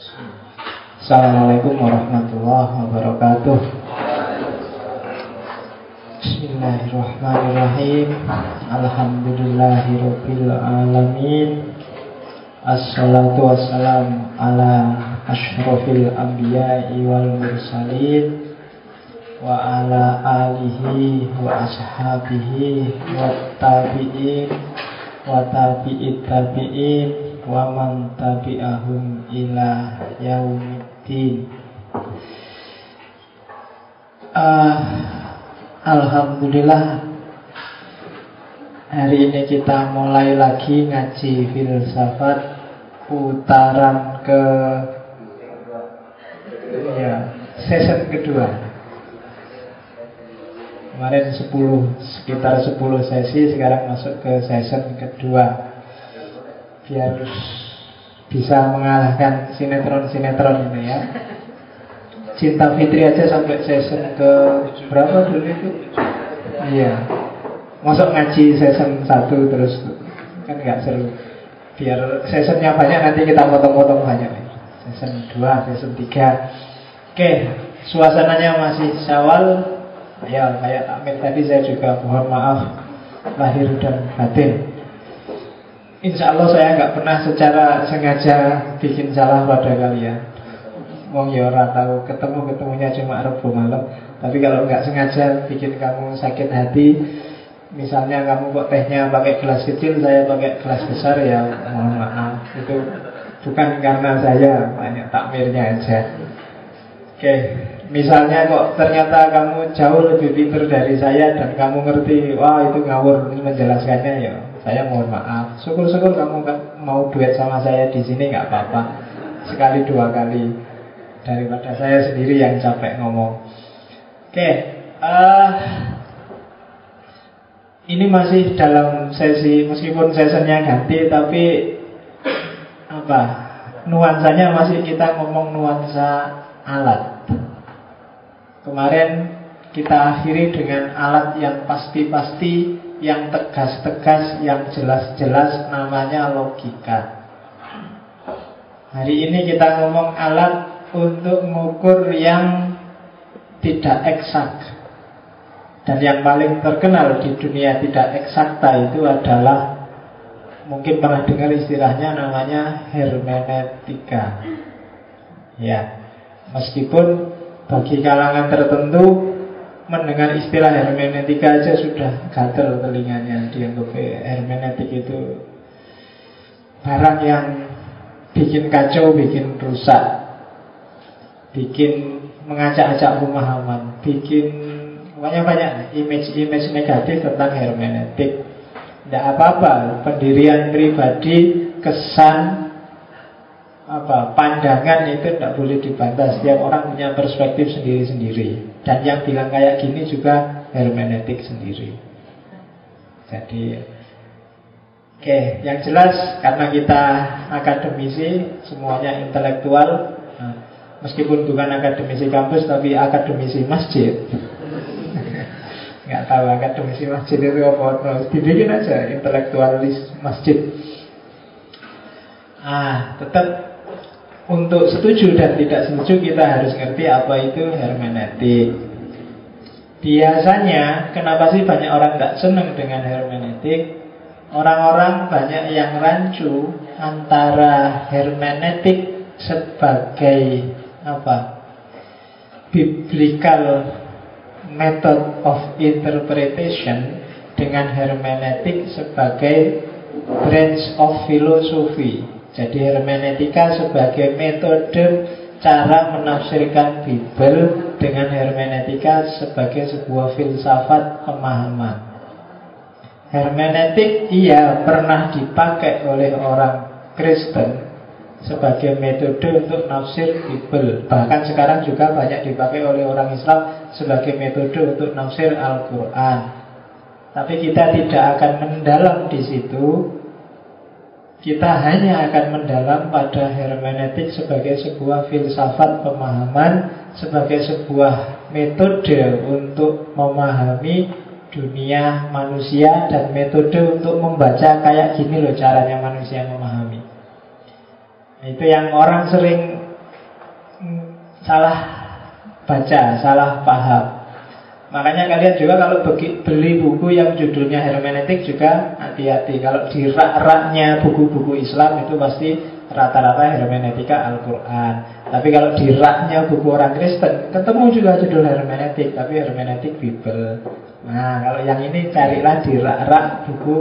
Assalamualaikum warahmatullahi wabarakatuh. Bismillahirrahmanirrahim. Alhamdulillahirabbil alamin. Assalatu wassalamu ala ashrafil anbiya'i wal mursalin wa ala alihi wa ashabihi wa tabi'in wa tabi'it tabi'in wa man tabi'ahum ila yaumiddin. Uh, Alhamdulillah Hari ini kita mulai lagi ngaji filsafat putaran ke ya season kedua. Kemarin 10, sekitar 10 sesi Sekarang masuk ke season kedua Biar bisa mengalahkan sinetron-sinetron ini ya. Cinta Fitri aja sampai season ke berapa dulu itu? Iya. Masuk ngaji season 1 terus. Kan nggak seru. Biar seasonnya banyak nanti kita potong-potong banyak nih. Season 2, season 3 Oke, suasananya masih syawal. Ya kayak takmir tadi saya juga mohon maaf lahir dan batin. Insya Allah saya nggak pernah secara sengaja bikin salah pada kalian. Wong ya ora tahu ketemu ketemunya cuma Rabu malam. Tapi kalau nggak sengaja bikin kamu sakit hati, misalnya kamu kok tehnya pakai gelas kecil, saya pakai gelas besar ya mohon maaf. Itu bukan karena saya banyak takmirnya aja. Oke, Misalnya kok ternyata kamu jauh lebih pintar dari saya dan kamu ngerti, wah itu ngawur menjelaskannya ya. Saya mohon maaf. Syukur-syukur kamu mau duet sama saya di sini nggak apa-apa. Sekali dua kali daripada saya sendiri yang capek ngomong. Oke, uh, ini masih dalam sesi meskipun sesinya ganti tapi apa nuansanya masih kita ngomong nuansa alat Kemarin kita akhiri dengan alat yang pasti-pasti, yang tegas-tegas, yang jelas-jelas namanya logika. Hari ini kita ngomong alat untuk mengukur yang tidak eksak. Dan yang paling terkenal di dunia tidak eksakta itu adalah mungkin pernah dengar istilahnya namanya hermeneutika. Ya, meskipun bagi kalangan tertentu mendengar istilah hermeneutika aja sudah gatel telinganya. Dianggap hermeneutik itu barang yang bikin kacau, bikin rusak, bikin mengacak-acak pemahaman, bikin banyak banyak image-image negatif tentang hermeneutik. Tidak apa-apa, pendirian pribadi, kesan, apa pandangan itu tidak boleh dibantah. Setiap orang punya perspektif sendiri-sendiri dan yang bilang kayak gini juga hermeneutik sendiri. Jadi oke okay, yang jelas karena kita akademisi semuanya intelektual nah, meskipun bukan akademisi kampus tapi akademisi masjid. Nggak tahu akademisi masjid itu apa. Dibikin aja intelektualis masjid. Ah tetap untuk setuju dan tidak setuju kita harus ngerti apa itu hermeneutik. Biasanya kenapa sih banyak orang nggak senang dengan hermeneutik? Orang-orang banyak yang rancu antara hermeneutik sebagai apa? biblical method of interpretation dengan hermeneutik sebagai branch of philosophy jadi hermeneutika sebagai metode cara menafsirkan Bible dengan hermeneutika sebagai sebuah filsafat pemahaman. Hermeneutik iya pernah dipakai oleh orang Kristen sebagai metode untuk nafsir Bible. Bahkan sekarang juga banyak dipakai oleh orang Islam sebagai metode untuk nafsir Al-Quran. Tapi kita tidak akan mendalam di situ kita hanya akan mendalam pada hermeneutik sebagai sebuah filsafat pemahaman, sebagai sebuah metode untuk memahami dunia manusia dan metode untuk membaca kayak gini loh caranya manusia memahami. Itu yang orang sering salah baca, salah paham. Makanya kalian juga kalau beli buku yang judulnya hermeneutik juga hati-hati. Kalau di rak-raknya buku-buku Islam itu pasti rata-rata hermeneutika Al-Quran. Tapi kalau di raknya buku orang Kristen, ketemu juga judul hermeneutik, tapi hermeneutik Bible. Nah, kalau yang ini carilah di rak-rak buku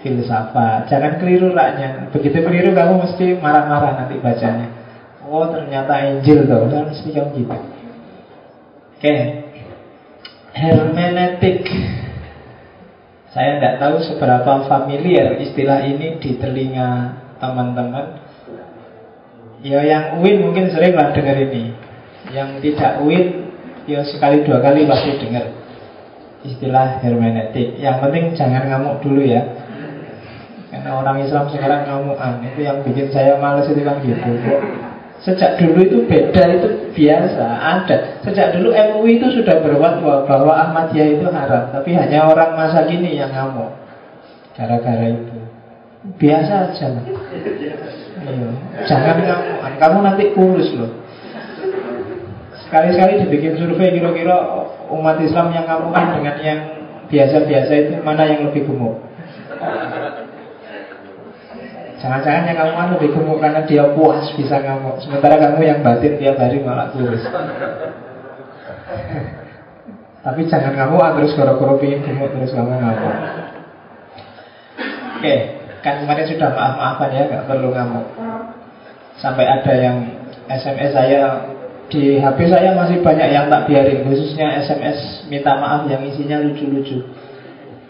filsafat. Jangan keliru raknya. Begitu keliru kamu mesti marah-marah nanti bacanya. Oh, ternyata Injil tuh. Kan mesti kamu gitu. Oke. Okay. Hermeneutik. Saya tidak tahu seberapa familiar istilah ini di telinga teman-teman. Ya yang UIN mungkin sering lah dengar ini. Yang tidak UIN Ya sekali dua kali pasti dengar Istilah hermeneutik Yang penting jangan ngamuk dulu ya. Karena orang Islam sekarang ngamukan. Itu yang bikin saya males itu kan gitu Sejak dulu itu beda itu biasa Ada Sejak dulu MUI itu sudah berfatwa Bahwa Ahmadiyah itu haram Tapi hanya orang masa kini yang ngamuk Gara-gara itu Biasa aja Iya. Jangan ngamuan, kamu nanti kurus loh. Sekali-sekali dibikin survei kira-kira umat Islam yang ngamuan dengan yang biasa-biasa itu mana yang lebih gemuk? Jangan-jangan yang ngamuan lebih gemuk karena dia puas bisa ngamuk. Sementara kamu yang batin tiap hari malah kurus. Tapi jangan kamu terus gara-gara pingin gemuk terus kamu ngamuk. Oke. Kan kemarin sudah maaf-maafan ya, nggak perlu ngamuk. Sampai ada yang SMS saya di HP saya masih banyak yang tak biarin, khususnya SMS minta maaf yang isinya lucu-lucu.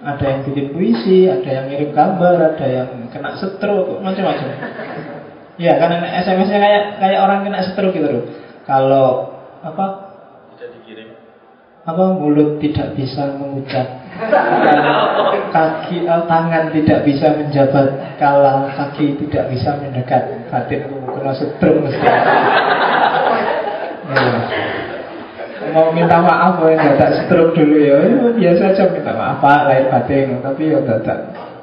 Ada yang bikin puisi, ada yang ngirim gambar, ada yang kena stroke, macam-macam. Ya, karena SMS-nya kayak kayak orang kena stroke gitu loh. Kalau apa apa mulut tidak bisa mengucap kaki uh, tangan tidak bisa menjabat kalau kaki tidak bisa mendekat batin kena setrum mesti ya. Mau minta maaf mau dadak setrum dulu ya. ya biasa aja minta maaf pak lahir batin tapi ya dadak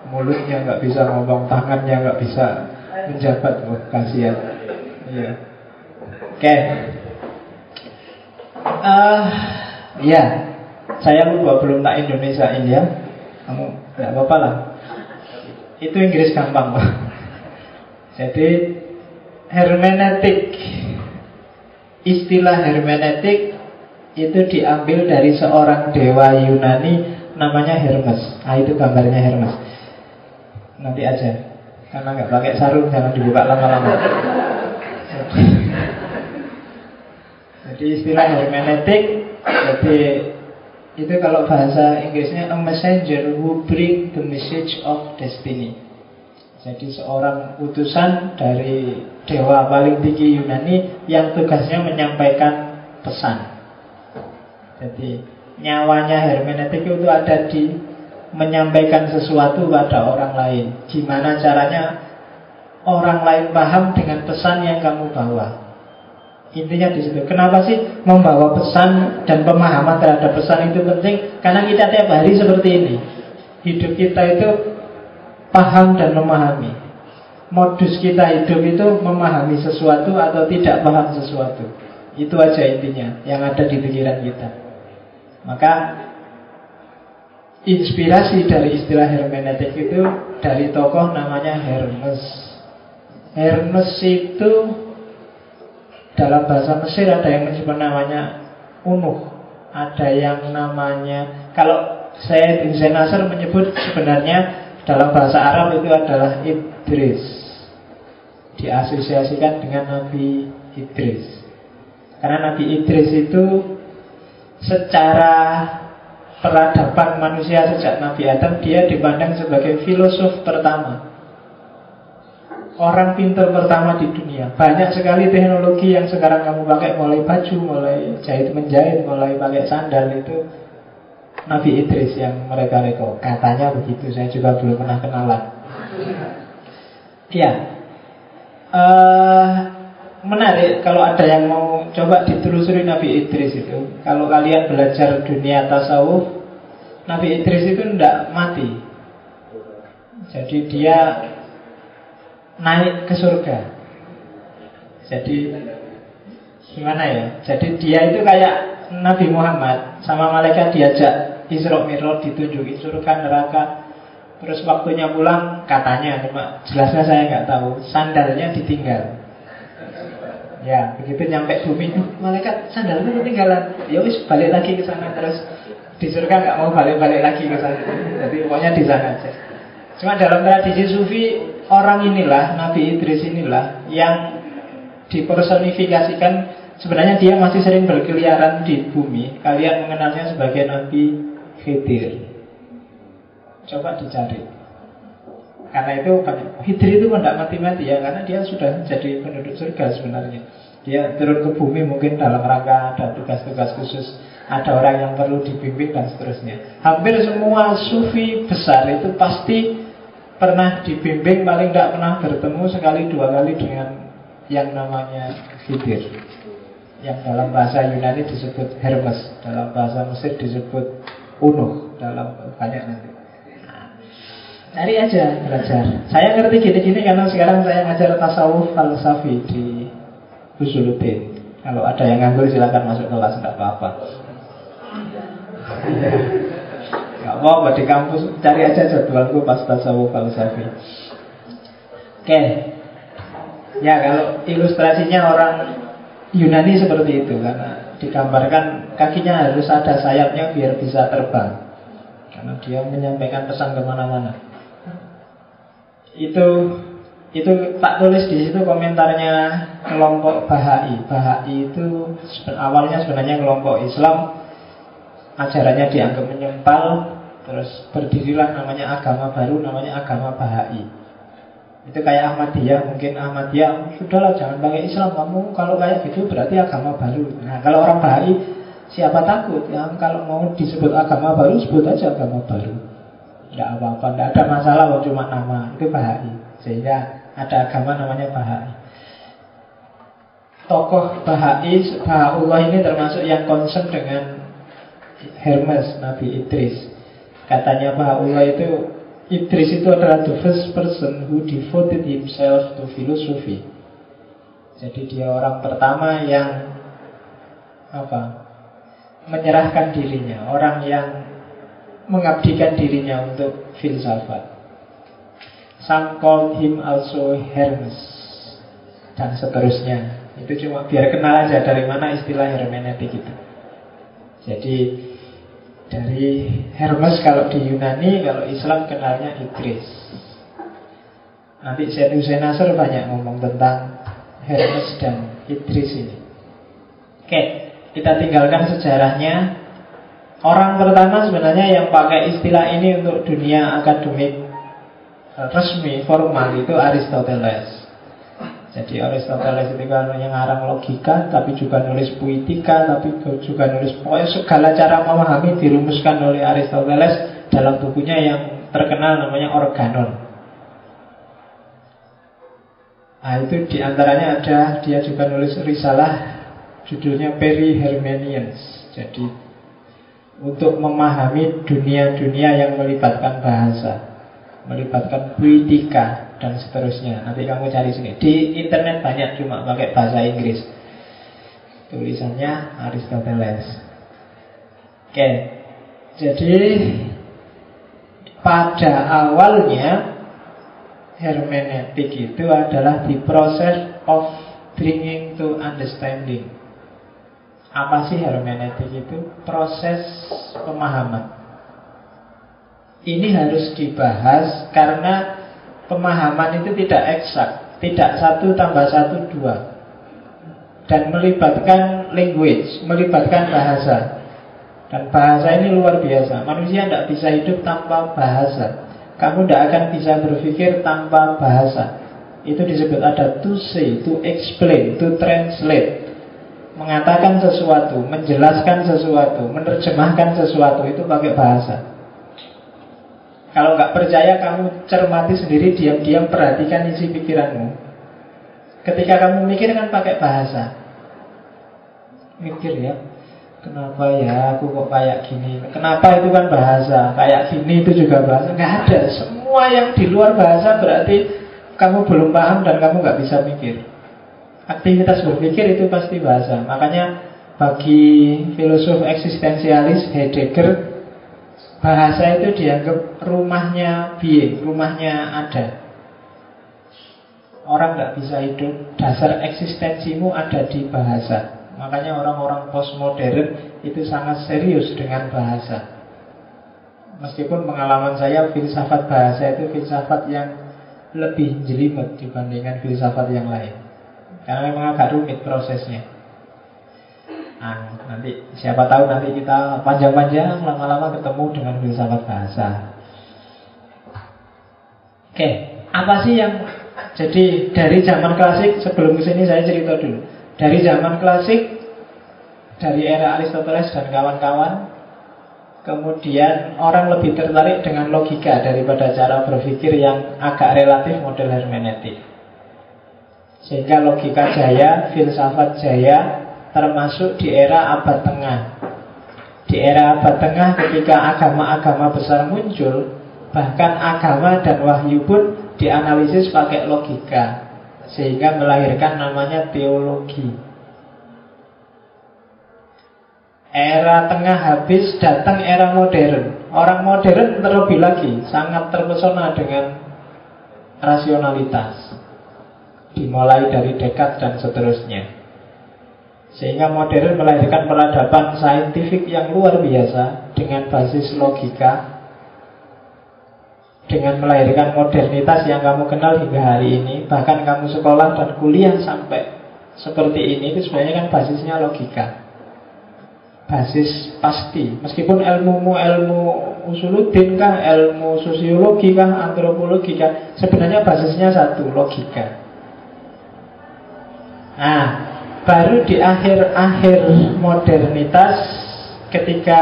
mulutnya nggak bisa ngomong tangannya nggak bisa menjabat oh, kasihan ya oke okay. uh, Iya, saya lupa belum tak Indonesia ini ya. Kamu nggak apa-apa lah. Itu Inggris gampang pak. Jadi hermeneutik, istilah hermeneutik itu diambil dari seorang dewa Yunani namanya Hermes. Ah itu gambarnya Hermes. Nanti aja, karena nggak pakai sarung jangan dibuka lama-lama. Jadi istilah hermeneutik jadi itu kalau bahasa Inggrisnya a messenger who bring the message of destiny. Jadi seorang utusan dari dewa paling tinggi Yunani yang tugasnya menyampaikan pesan. Jadi nyawanya hermeneutik itu ada di menyampaikan sesuatu pada orang lain. Gimana caranya orang lain paham dengan pesan yang kamu bawa. Intinya di situ. Kenapa sih membawa pesan dan pemahaman terhadap pesan itu penting? Karena kita tiap hari seperti ini. Hidup kita itu paham dan memahami. Modus kita hidup itu memahami sesuatu atau tidak paham sesuatu. Itu aja intinya yang ada di pikiran kita. Maka inspirasi dari istilah hermeneutik itu dari tokoh namanya Hermes. Hermes itu dalam bahasa Mesir ada yang menyebut namanya unuh. Ada yang namanya Kalau saya di Nasr menyebut sebenarnya Dalam bahasa Arab itu adalah Idris. Diasosiasikan dengan Nabi Idris. Karena Nabi Idris itu Secara peradaban manusia sejak Nabi Adam Dia dipandang sebagai filosof pertama orang pintar pertama di dunia. Banyak sekali teknologi yang sekarang kamu pakai mulai baju, mulai jahit menjahit, mulai pakai sandal itu Nabi Idris yang mereka reko. Katanya begitu, saya juga belum pernah kenalan. Ya, uh, menarik kalau ada yang mau coba ditelusuri Nabi Idris itu. Kalau kalian belajar dunia tasawuf, Nabi Idris itu tidak mati. Jadi dia naik ke surga. Jadi Gimana ya? Jadi dia itu kayak Nabi Muhammad sama malaikat diajak Isra Mi'raj ditunjuki surga neraka. Terus waktunya pulang katanya cuma jelasnya saya nggak tahu sandalnya ditinggal. Ya, begitu nyampe bumi, uh, malaikat sandalnya ketinggalan. Ya wis balik lagi ke sana terus di surga nggak mau balik-balik lagi ke sana. Jadi pokoknya di sana aja. Cuma dalam tradisi sufi orang inilah Nabi Idris inilah yang dipersonifikasikan sebenarnya dia masih sering berkeliaran di bumi. Kalian mengenalnya sebagai Nabi Khidir. Coba dicari. Karena itu Khidir itu tidak mati-mati ya, karena dia sudah jadi penduduk surga sebenarnya. Dia turun ke bumi mungkin dalam rangka ada tugas-tugas khusus ada orang yang perlu dibimbing dan seterusnya. Hampir semua sufi besar itu pasti pernah dibimbing, paling tidak pernah bertemu sekali dua kali dengan yang namanya Khidir. Yang dalam bahasa Yunani disebut Hermes, dalam bahasa Mesir disebut Unuh, dalam banyak nanti. Cari aja belajar. Saya ngerti gini-gini karena sekarang saya ngajar tasawuf falsafi di Usuluddin. Kalau ada yang nganggur silakan masuk kelas, tidak apa-apa. Gak apa-apa di kampus cari aja jadwalku pas tasawuf falsafi. Oke. Ya kalau ilustrasinya orang Yunani seperti itu karena digambarkan kakinya harus ada sayapnya biar bisa terbang. Karena dia menyampaikan pesan ke mana-mana. Itu itu tak tulis di situ komentarnya kelompok Bahai. Bahai itu awalnya sebenarnya kelompok Islam. Ajarannya dianggap menyempal. Terus berdirilah namanya agama baru namanya agama Bahai. Itu kayak Ahmadiyah mungkin Ahmadiyah sudahlah jangan pakai Islam. Kamu kalau kayak gitu berarti agama baru. Nah kalau orang Bahai siapa takut? Ya kalau mau disebut agama baru sebut aja agama baru tidak apa-apa tidak ada masalah cuma nama itu Bahai sehingga ada agama namanya Bahai tokoh Bahai Baha'ullah ini termasuk yang concern dengan Hermes, Nabi Idris. Katanya Baha'ullah itu Idris itu adalah the first person who devoted himself to philosophy. Jadi dia orang pertama yang apa? menyerahkan dirinya, orang yang mengabdikan dirinya untuk filsafat. Some called him also Hermes dan seterusnya. Itu cuma biar kenal aja dari mana istilah hermeneutik itu. Jadi dari Hermes kalau di Yunani, kalau Islam kenalnya Idris. Nanti Syed Hussein Nasr banyak ngomong tentang Hermes dan Idris ini. Oke, kita tinggalkan sejarahnya. Orang pertama sebenarnya yang pakai istilah ini untuk dunia akademik eh, resmi, formal itu Aristoteles. Jadi Aristoteles itu kan yang ngarang logika, tapi juga nulis puitika, tapi juga nulis pokoknya segala cara memahami dirumuskan oleh Aristoteles dalam bukunya yang terkenal namanya Organon. Nah itu di antaranya ada dia juga nulis risalah judulnya Peri Hermenians. Jadi untuk memahami dunia-dunia yang melibatkan bahasa melibatkan puitika dan seterusnya. Nanti kamu cari sini. Di internet banyak cuma pakai bahasa Inggris. Tulisannya Aristoteles. Oke. Jadi pada awalnya hermeneutik itu adalah the process of bringing to understanding. Apa sih hermeneutik itu? Proses pemahaman. Ini harus dibahas karena pemahaman itu tidak eksak, tidak satu tambah satu dua, dan melibatkan language, melibatkan bahasa. Dan bahasa ini luar biasa. Manusia tidak bisa hidup tanpa bahasa. Kamu tidak akan bisa berpikir tanpa bahasa. Itu disebut ada to say, to explain, to translate. Mengatakan sesuatu, menjelaskan sesuatu, menerjemahkan sesuatu itu pakai bahasa. Kalau nggak percaya kamu cermati sendiri diam-diam perhatikan isi pikiranmu. Ketika kamu mikir kan pakai bahasa. Mikir ya, kenapa ya aku kok kayak gini? Kenapa itu kan bahasa? Kayak gini itu juga bahasa. Nggak ada. Semua yang di luar bahasa berarti kamu belum paham dan kamu nggak bisa mikir. Aktivitas berpikir itu pasti bahasa. Makanya bagi filosof eksistensialis Heidegger Bahasa itu dianggap rumahnya being, rumahnya ada. Orang nggak bisa hidup. Dasar eksistensimu ada di bahasa. Makanya orang-orang postmodern itu sangat serius dengan bahasa. Meskipun pengalaman saya filsafat bahasa itu filsafat yang lebih jelimet dibandingkan filsafat yang lain Karena memang agak rumit prosesnya Nah, nanti siapa tahu nanti kita panjang-panjang lama-lama ketemu dengan filsafat bahasa. Oke, apa sih yang jadi dari zaman klasik sebelum ke sini saya cerita dulu. Dari zaman klasik dari era Aristoteles dan kawan-kawan Kemudian orang lebih tertarik dengan logika daripada cara berpikir yang agak relatif model hermeneutik. Sehingga logika jaya, filsafat jaya termasuk di era abad tengah. Di era abad tengah ketika agama-agama besar muncul, bahkan agama dan wahyu pun dianalisis pakai logika sehingga melahirkan namanya teologi. Era tengah habis, datang era modern. Orang modern terlebih lagi sangat terpesona dengan rasionalitas. Dimulai dari dekat dan seterusnya. Sehingga modern melahirkan peradaban saintifik yang luar biasa dengan basis logika dengan melahirkan modernitas yang kamu kenal hingga hari ini bahkan kamu sekolah dan kuliah sampai seperti ini itu sebenarnya kan basisnya logika. Basis pasti. Meskipun ilmumu ilmu usuluddin kah ilmu sosiologi kah antropologi kah sebenarnya basisnya satu logika nah Baru di akhir-akhir modernitas ketika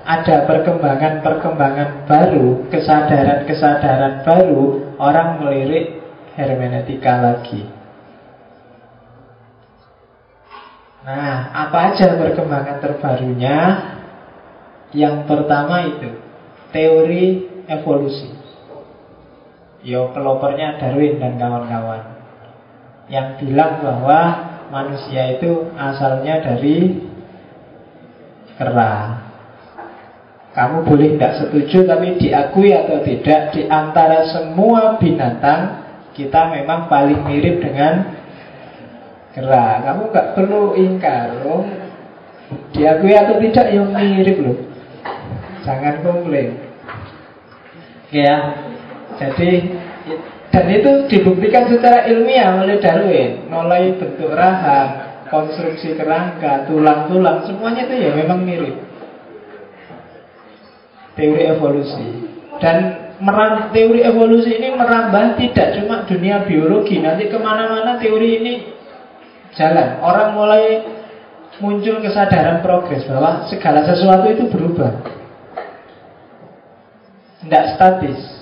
ada perkembangan-perkembangan baru, kesadaran-kesadaran baru, orang melirik hermeneutika lagi. Nah, apa aja perkembangan terbarunya? Yang pertama itu teori evolusi. Yo pelopornya Darwin dan kawan-kawan yang bilang bahwa manusia itu asalnya dari kera. Kamu boleh tidak setuju tapi diakui atau tidak di antara semua binatang kita memang paling mirip dengan kera. Kamu nggak perlu ingkar loh. Diakui atau tidak yang mirip loh. Jangan komplain. Ya. Jadi dan itu dibuktikan secara ilmiah oleh Darwin. Mulai bentuk rahang, konstruksi kerangka, tulang-tulang Semuanya itu ya memang mirip. Teori evolusi. Dan meram, teori evolusi ini merambah tidak cuma dunia biologi. Nanti ke mana-mana teori ini jalan. Orang mulai muncul kesadaran progres Bahwa segala sesuatu itu berubah. Tidak statis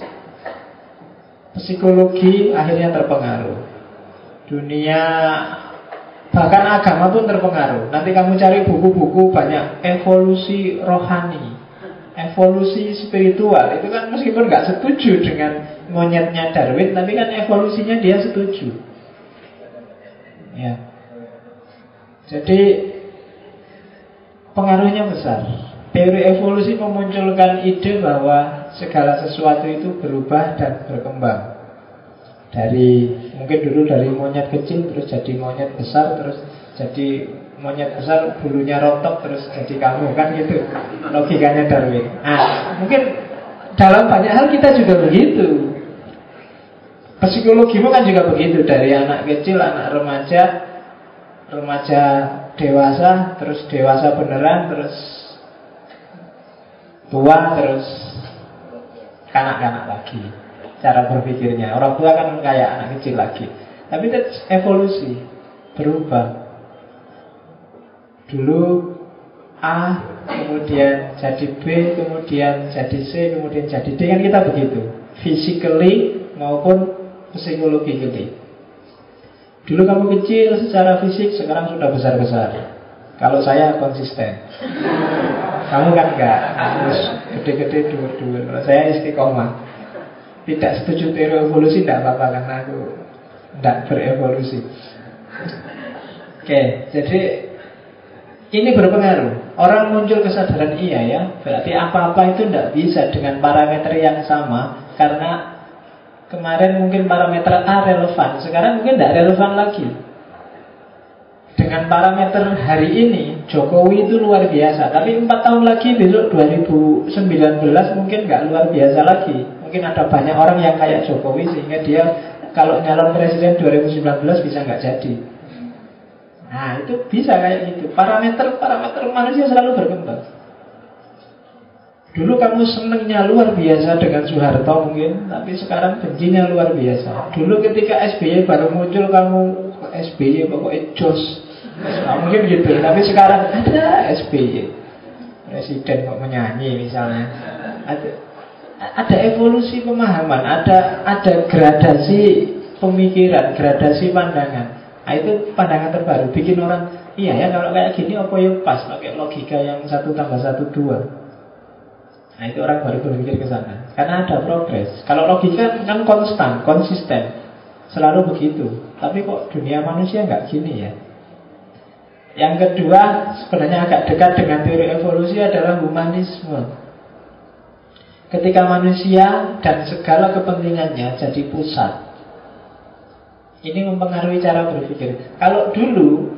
psikologi akhirnya terpengaruh. Dunia bahkan agama pun terpengaruh. Nanti kamu cari buku-buku banyak evolusi rohani, evolusi spiritual. Itu kan meskipun nggak setuju dengan monyetnya Darwin, tapi kan evolusinya dia setuju. Ya. Jadi pengaruhnya besar. Teori evolusi memunculkan ide bahwa segala sesuatu itu berubah dan berkembang dari mungkin dulu dari monyet kecil terus jadi monyet besar terus jadi monyet besar bulunya rontok terus jadi kamu kan gitu logikanya Darwin. Nah mungkin dalam banyak hal kita juga begitu. Psikologimu kan juga begitu dari anak kecil anak remaja remaja dewasa terus dewasa beneran terus tua terus kanak-kanak lagi cara berpikirnya. Orang tua kan kayak anak kecil lagi. Tapi itu evolusi, berubah. Dulu A, kemudian jadi B, kemudian jadi C, kemudian jadi D kan kita begitu. Physically maupun psikologically. Dulu kamu kecil secara fisik, sekarang sudah besar-besar. Kalau saya konsisten. Kamu kan enggak, harus gede-gede dur-dur. Kalau saya istiqomah. Tidak setuju teori evolusi tidak apa-apa karena aku tidak berevolusi. Oke, jadi ini berpengaruh. Orang muncul kesadaran iya ya, berarti apa-apa itu tidak bisa dengan parameter yang sama karena kemarin mungkin parameter A relevan, sekarang mungkin tidak relevan lagi. Dengan parameter hari ini Jokowi itu luar biasa, tapi empat tahun lagi besok 2019 mungkin nggak luar biasa lagi. Mungkin ada banyak orang yang kayak Jokowi sehingga dia kalau nyalon presiden 2019 bisa nggak jadi. Nah itu bisa kayak gitu. Parameter-parameter manusia selalu berkembang. Dulu kamu senengnya luar biasa dengan Soeharto mungkin Tapi sekarang bencinya luar biasa. Dulu ketika SBY baru muncul kamu SBY pokoknya jos nah, Mungkin gitu. Tapi sekarang ada SBY Presiden kok menyanyi misalnya. Ada, ada evolusi pemahaman Ada ada gradasi pemikiran Gradasi pandangan. Nah itu pandangan terbaru. Bikin orang Iya ya kalau kayak gini apa yang pas? Pakai logika yang satu tambah satu dua. Nah itu orang baru berpikir ke sana. Karena ada progres. Kalau logika kan konstan, konsisten. Selalu begitu. Tapi kok dunia manusia nggak gini ya Yang kedua Sebenarnya agak dekat dengan teori evolusi adalah humanisme Ketika manusia dan segala kepentingannya jadi pusat ini mempengaruhi cara berpikir. Kalau dulu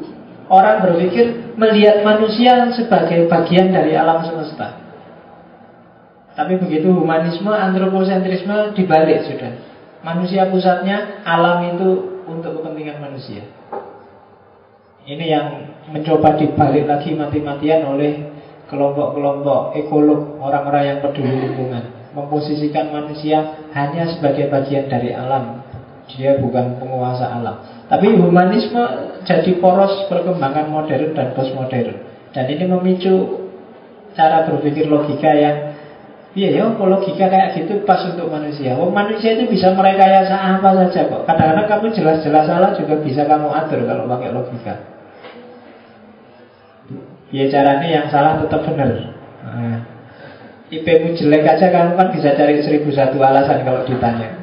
orang berpikir melihat manusia sebagai bagian dari alam semesta. Tapi begitu humanisme, antroposentrisme dibalik sudah. Manusia pusatnya, alam itu untuk kepentingan manusia. Ini yang mencoba dibalik lagi mati-matian oleh kelompok-kelompok ekolog, orang-orang yang peduli lingkungan. Memposisikan manusia hanya sebagai bagian dari alam, dia bukan penguasa alam. Tapi humanisme jadi poros perkembangan modern dan postmodern. Dan ini memicu cara berpikir logika yang Iya ya, logika kayak gitu pas untuk manusia. Oh, manusia itu bisa merekayasa apa saja kok. Kadang-kadang kamu jelas-jelas salah juga bisa kamu atur kalau pakai logika. Ya caranya yang salah tetap benar. Nah, IP-mu jelek aja kamu kan bisa cari seribu satu alasan kalau ditanya.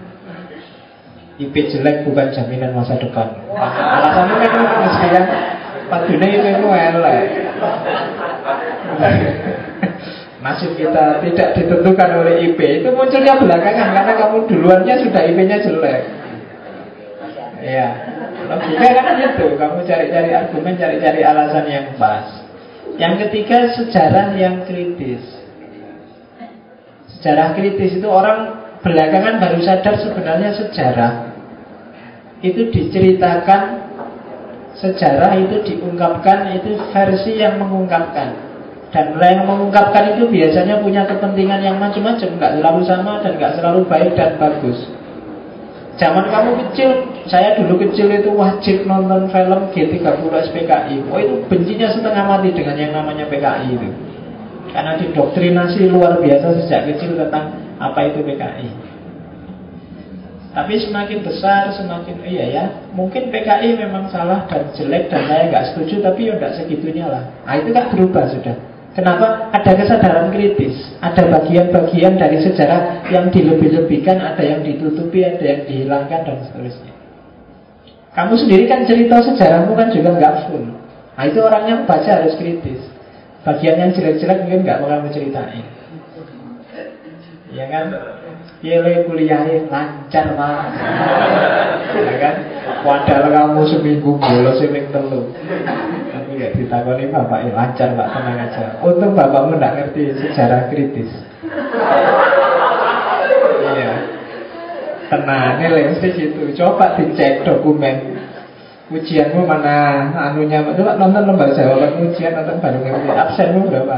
IP jelek bukan jaminan masa depan. Alasannya kan mesti kan padune IP mu elek. Nasib kita tidak ditentukan oleh IP Itu munculnya belakangan Karena kamu duluannya sudah IP-nya jelek Ya Logika kan itu Kamu cari-cari argumen, cari-cari alasan yang pas Yang ketiga sejarah yang kritis. Sejarah kritis itu orang belakangan baru sadar sebenarnya sejarah. Itu diceritakan sejarah itu diungkapkan itu versi yang mengungkapkan. Dan yang mengungkapkan itu biasanya punya kepentingan yang macam-macam. Nggak selalu sama dan nggak selalu baik dan bagus zaman kamu kecil saya dulu kecil itu wajib nonton film G30 SPKI oh itu bencinya setengah mati dengan yang namanya PKI itu karena didoktrinasi luar biasa sejak kecil tentang apa itu PKI tapi semakin besar, semakin iya ya. Mungkin PKI memang salah dan jelek dan saya nggak setuju, tapi ya nggak segitunya lah. Nah itu kan berubah sudah. Kenapa? Ada kesadaran kritis, ada bagian-bagian dari sejarah yang dilebih-lebihkan, ada yang ditutupi, ada yang dihilangkan dan seterusnya. Kamu sendiri kan cerita sejarahmu kan juga nggak full. Nah itu orangnya baca harus kritis. Bagian yang jelek-jelek mungkin nggak mau kamu ceritain. Ya kan? Yele kuliahnya lancar pak Ya kan Padahal kamu seminggu bolos seming telu Gak ditakoni bapak ya lancar pak tenang aja. Untung bapakmu gak ngerti sejarah kritis. Iya. Tenang ini mesti gitu Coba dicek dokumen. Ujianmu mana? Anunya Coba nonton lembar jawaban ujian Nonton baru ngerti absenmu berapa?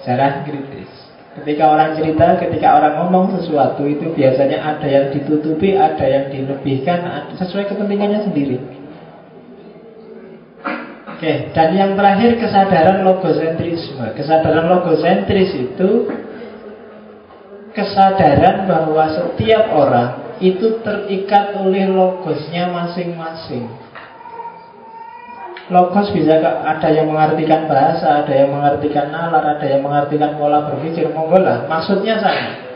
Sejarah kritis. Ketika orang cerita, ketika orang ngomong sesuatu itu biasanya ada yang ditutupi, ada yang dilebihkan, sesuai kepentingannya sendiri. Oke, dan yang terakhir kesadaran logosentrisme. Kesadaran logosentris itu kesadaran bahwa setiap orang itu terikat oleh logosnya masing-masing. Logos bisa ada yang mengartikan bahasa, ada yang mengartikan nalar, ada yang mengartikan pola berpikir, monggo lah. Maksudnya sama.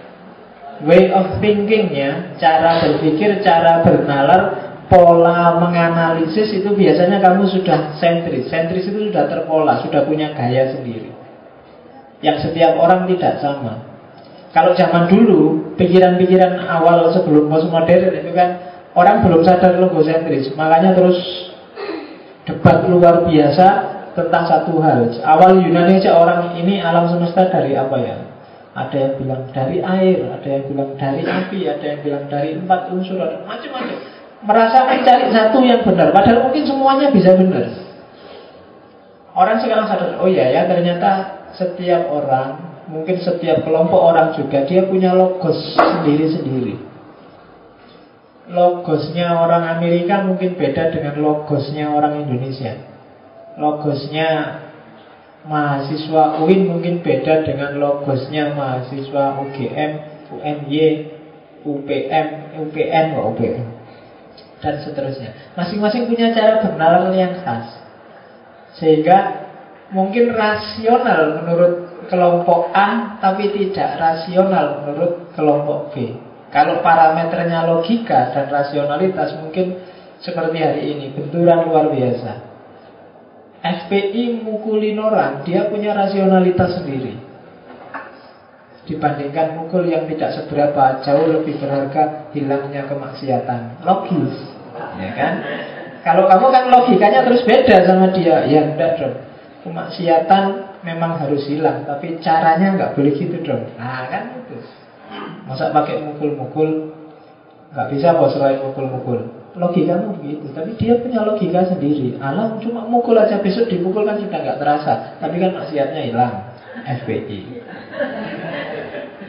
Way of thinkingnya, cara berpikir, cara bernalar pola menganalisis itu biasanya kamu sudah sentris. Sentris itu sudah terpola, sudah punya gaya sendiri. Yang setiap orang tidak sama. Kalau zaman dulu, pikiran-pikiran awal sebelum postmodern itu kan orang belum sadar logosentris. Makanya terus debat luar biasa tentang satu hal. Awal Yunani aja orang ini alam semesta dari apa ya? Ada yang bilang dari air, ada yang bilang dari api, ada yang bilang dari empat unsur, ada macam-macam merasa mencari satu yang benar. Padahal mungkin semuanya bisa benar. Orang sekarang sadar Oh iya ya ternyata setiap orang Mungkin setiap kelompok orang juga Dia punya logos sendiri-sendiri. Logosnya orang Amerika mungkin beda dengan logosnya orang Indonesia. Logosnya mahasiswa UIN mungkin beda dengan logosnya mahasiswa UGM, UNY, UPM, UPN, UPN dan seterusnya. Masing-masing punya cara bernalar yang khas. Sehingga mungkin rasional menurut kelompok A tapi tidak rasional menurut kelompok B. Kalau parameternya logika dan rasionalitas mungkin seperti hari ini, benturan luar biasa. FPI mukulin orang, dia punya rasionalitas sendiri Dibandingkan mukul yang tidak seberapa Jauh lebih berharga hilangnya kemaksiatan Logis ya kan? Kalau kamu kan logikanya terus beda sama dia, ya enggak dong. Kemaksiatan memang harus hilang, tapi caranya nggak boleh gitu dong. Nah kan itu. Masa pakai mukul-mukul, nggak bisa bos selain mukul-mukul. Logikamu begitu, tapi dia punya logika sendiri. Alam cuma mukul aja besok dipukul kan sudah nggak terasa, tapi kan maksiatnya hilang. FPI,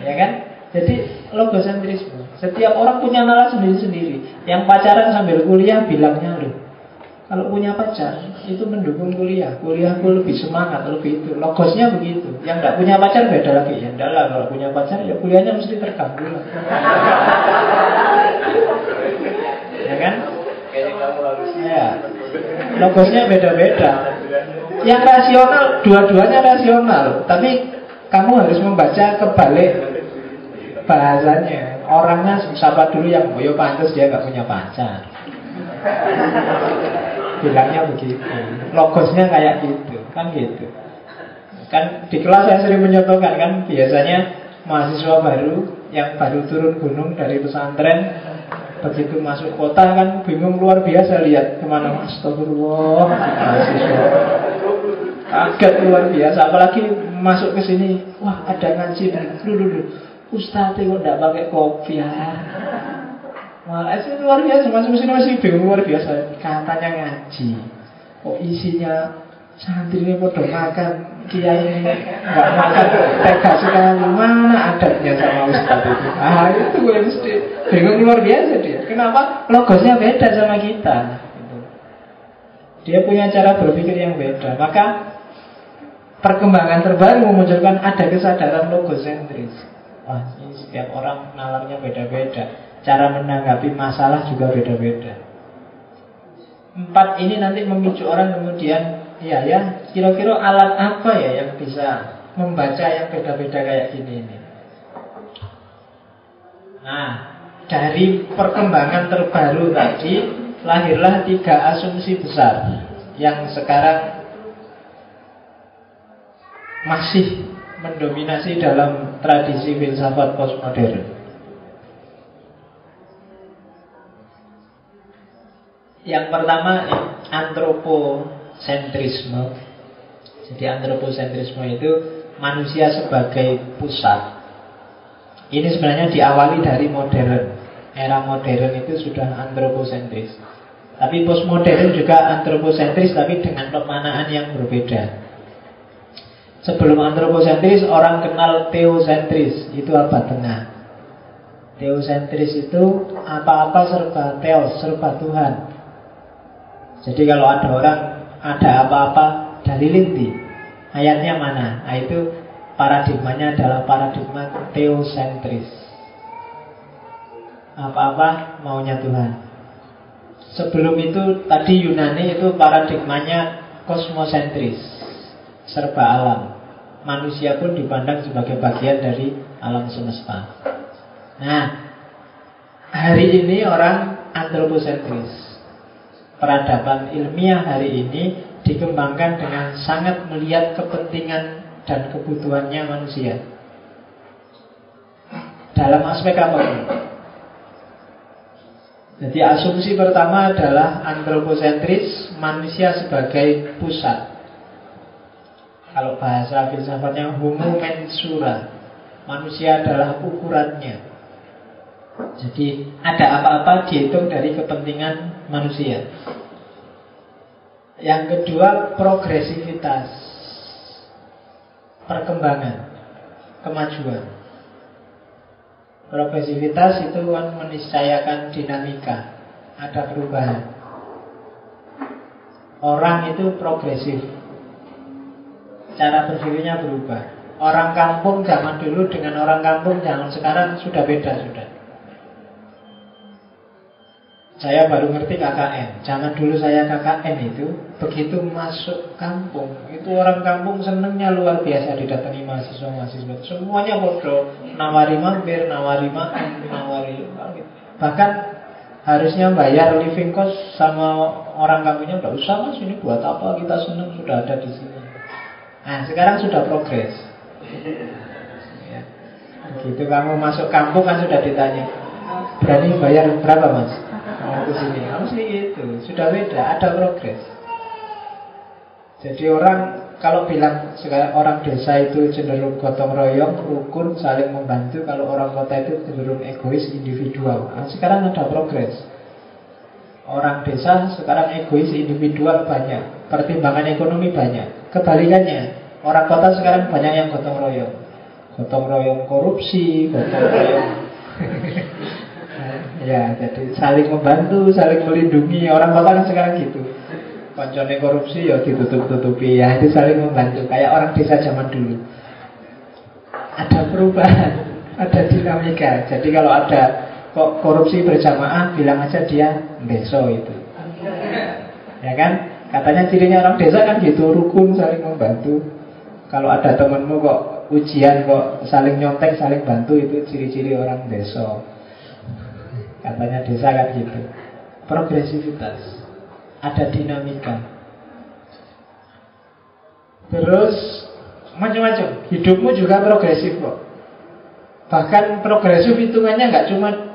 ya kan? Jadi logosentrisme. Setiap orang punya nalar sendiri-sendiri. Yang pacaran sambil kuliah bilangnya loh. Kalau punya pacar itu mendukung kuliah. Kuliahku lebih semangat, lebih itu. Logosnya begitu. Yang tidak punya pacar beda lagi. Ya enggak lah kalau punya pacar ya kuliahnya mesti terganggu lah. ya kan? Ya. Logosnya beda-beda. Yang rasional, dua-duanya rasional. Tapi kamu harus membaca kebalik bahasanya orangnya siapa dulu yang oh ya pantas dia nggak punya pacar. Bilangnya begitu. Logosnya kayak gitu kan gitu. Kan di kelas saya sering menyontohkan kan biasanya mahasiswa baru yang baru turun gunung dari pesantren begitu masuk kota kan bingung luar biasa lihat ke mana astagfirullah mahasiswa. Kaget luar biasa apalagi masuk ke sini wah ada ngaji dulu dulu Ustaz itu tidak pakai kopi ya. Malah itu luar biasa, masih masih masih bingung luar biasa. Katanya ngaji, kok isinya santri ini bodoh makan, kiai ini nggak makan, tega sekali. Mana adabnya sama Ustaz itu? Ah itu gue mesti bingung luar biasa dia. Kenapa? Logosnya beda sama kita. Dia punya cara berpikir yang beda. Maka perkembangan terbaru memunculkan ada kesadaran logosentris. Wah, ini setiap orang nalarnya beda-beda. Cara menanggapi masalah juga beda-beda. Empat ini nanti memicu orang kemudian, ya ya, kira-kira alat apa ya yang bisa membaca yang beda-beda kayak gini ini. Nah, dari perkembangan terbaru tadi lahirlah tiga asumsi besar yang sekarang masih mendominasi dalam tradisi filsafat postmodern. Yang pertama antroposentrisme. Jadi antroposentrisme itu manusia sebagai pusat. Ini sebenarnya diawali dari modern. Era modern itu sudah antroposentris. Tapi postmodern juga antroposentris tapi dengan pemanaan yang berbeda. Sebelum antroposentris orang kenal teosentris. Itu apa? Tengah. Teosentris itu apa-apa serba teos, serba Tuhan. Jadi kalau ada orang ada apa-apa dari linti Ayatnya mana? Nah itu paradigmanya adalah paradigma teosentris. Apa-apa maunya Tuhan. Sebelum itu tadi Yunani itu paradigmanya kosmosentris Serba alam manusia pun dipandang sebagai bagian dari alam semesta. Nah, hari ini orang antroposentris. peradaban ilmiah hari ini dikembangkan dengan sangat melihat kepentingan dan kebutuhannya manusia. Dalam aspek apa? Jadi asumsi pertama adalah antroposentris, manusia sebagai pusat. Kalau bahasa filsafatnya homo mensura, manusia adalah ukurannya. Jadi ada apa-apa dihitung dari kepentingan manusia. Yang kedua progresivitas. Perkembangan. Kemajuan. Progresivitas itu kan meniscayakan dinamika. Ada perubahan. Orang itu progresif Cara berpikirnya berubah Orang kampung zaman dulu dengan orang kampung zaman sekarang sudah beda sudah saya baru ngerti KKN. Jangan dulu saya KKN itu begitu masuk kampung, itu orang kampung senengnya luar biasa didatangi mahasiswa-mahasiswa. Semuanya bodoh, nawari mampir, nawari makan, nawari bahkan harusnya bayar living cost sama orang kampungnya udah usah mas ini buat apa kita seneng sudah ada di sini. Nah sekarang sudah progres. Ya. Begitu kamu masuk kampung kan sudah ditanya berani bayar berapa mas? mau ke sini harus itu sudah beda ada progres jadi orang kalau bilang orang desa itu cenderung gotong royong, rukun, saling membantu. Kalau orang kota itu cenderung egois, individual. Nah, sekarang ada progres. Orang desa sekarang egois, individual banyak. Pertimbangan ekonomi banyak. Kebalikannya, orang kota sekarang banyak yang gotong royong. Gotong royong korupsi, gotong royong Ya, jadi saling membantu, saling melindungi. Orang kota kan sekarang gitu. Koncone korupsi ya ditutup-tutupi. Ya, itu saling membantu. Kayak orang desa zaman dulu. Ada perubahan, ada dinamika. Jadi kalau ada kok korupsi berjamaah, bilang aja dia deso itu. Ya kan? Katanya cirinya orang desa kan gitu, rukun, saling membantu. Kalau ada temenmu kok ujian kok saling nyontek, saling bantu itu ciri-ciri orang desa. Katanya desa kan gitu Progresivitas Ada dinamika Terus Macam-macam Hidupmu juga progresif kok Bahkan progresif hitungannya nggak cuma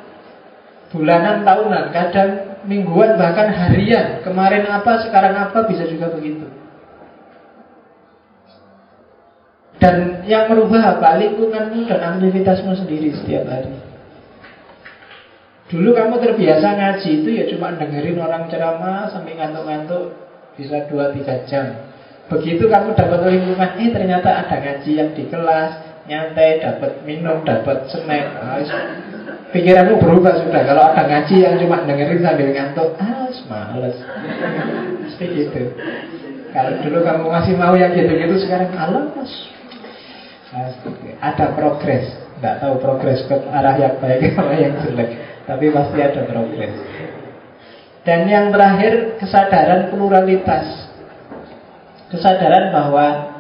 Bulanan, tahunan Kadang mingguan, bahkan harian Kemarin apa, sekarang apa Bisa juga begitu Dan yang merubah apa? Lingkunganmu dan aktivitasmu sendiri setiap hari Dulu kamu terbiasa ngaji itu ya cuma dengerin orang ceramah sampai ngantuk-ngantuk bisa 2-3 jam. Begitu kamu dapat lingkungan, eh ternyata ada ngaji yang di kelas, nyantai, dapat minum, dapat snack. Pikiranmu berubah sudah. Kalau ada ngaji yang cuma dengerin sambil ngantuk, ah males. Pasti gitu. Kalau dulu kamu masih mau yang gitu-gitu sekarang alas. Ada progres, nggak tahu progres ke arah yang baik atau yang jelek. Tapi pasti ada progres Dan yang terakhir Kesadaran pluralitas Kesadaran bahwa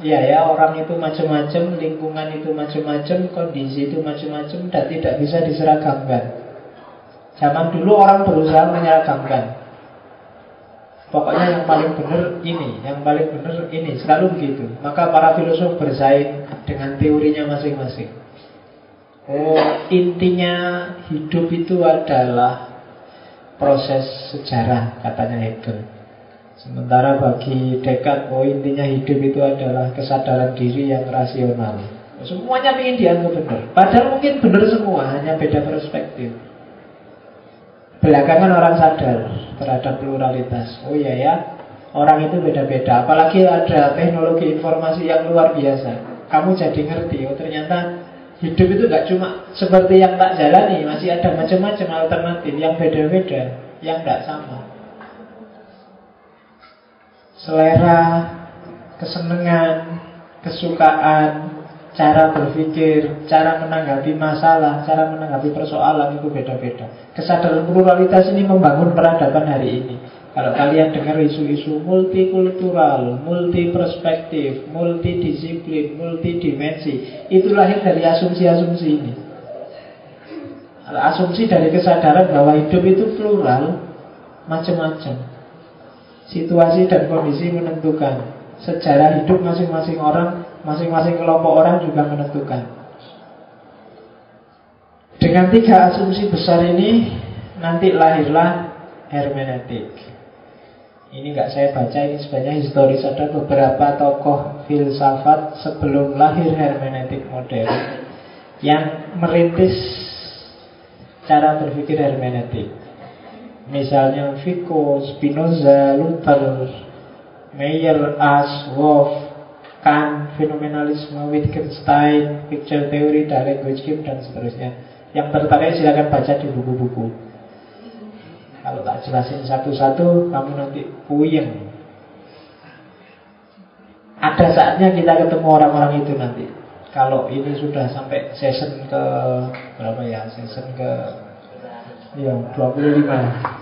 Ya ya orang itu macam-macam Lingkungan itu macam-macam Kondisi itu macam-macam Dan tidak bisa diseragamkan. Zaman dulu orang berusaha menyeragamkan. Pokoknya yang paling benar ini Yang paling benar ini Selalu begitu. Maka para filosof bersaing Dengan teorinya masing-masing. Oh, intinya hidup itu adalah proses sejarah, katanya Hegel. Sementara bagi Descartes, oh intinya hidup itu adalah kesadaran diri yang rasional. Semuanya ingin dianggap benar. Padahal mungkin benar semua, hanya beda perspektif. Belakangan orang sadar terhadap pluralitas. Oh iya ya, orang itu beda-beda. Apalagi ada teknologi informasi yang luar biasa. Kamu jadi ngerti, oh ternyata Hidup itu gak cuma seperti yang tak jalani Masih ada macam-macam alternatif Yang beda-beda Yang gak sama Selera Kesenangan Kesukaan Cara berpikir Cara menanggapi masalah Cara menanggapi persoalan Itu beda-beda Kesadaran pluralitas ini membangun peradaban hari ini kalau kalian dengar isu-isu multikultural, multiperspektif, multidisiplin, multidimensi, itu lahir dari asumsi-asumsi ini. Asumsi dari kesadaran bahwa hidup itu plural, macam-macam. Situasi dan kondisi menentukan. Sejarah hidup masing-masing orang, masing-masing kelompok orang juga menentukan. Dengan tiga asumsi besar ini, nanti lahirlah hermeneutik. Ini nggak saya baca, ini sebenarnya historis ada beberapa tokoh filsafat sebelum lahir hermeneutik modern yang merintis cara berpikir hermeneutik. Misalnya Vico, Spinoza, Luther, Meyer, Ash, Wolff, Kant, fenomenalisme, Wittgenstein, picture theory, game, dan seterusnya. Yang tertarik silakan baca di buku-buku. Kalau tak jelasin satu-satu Kamu nanti puyeng Ada saatnya kita ketemu orang-orang itu nanti Kalau ini sudah sampai season ke Berapa ya Season ke Ya 25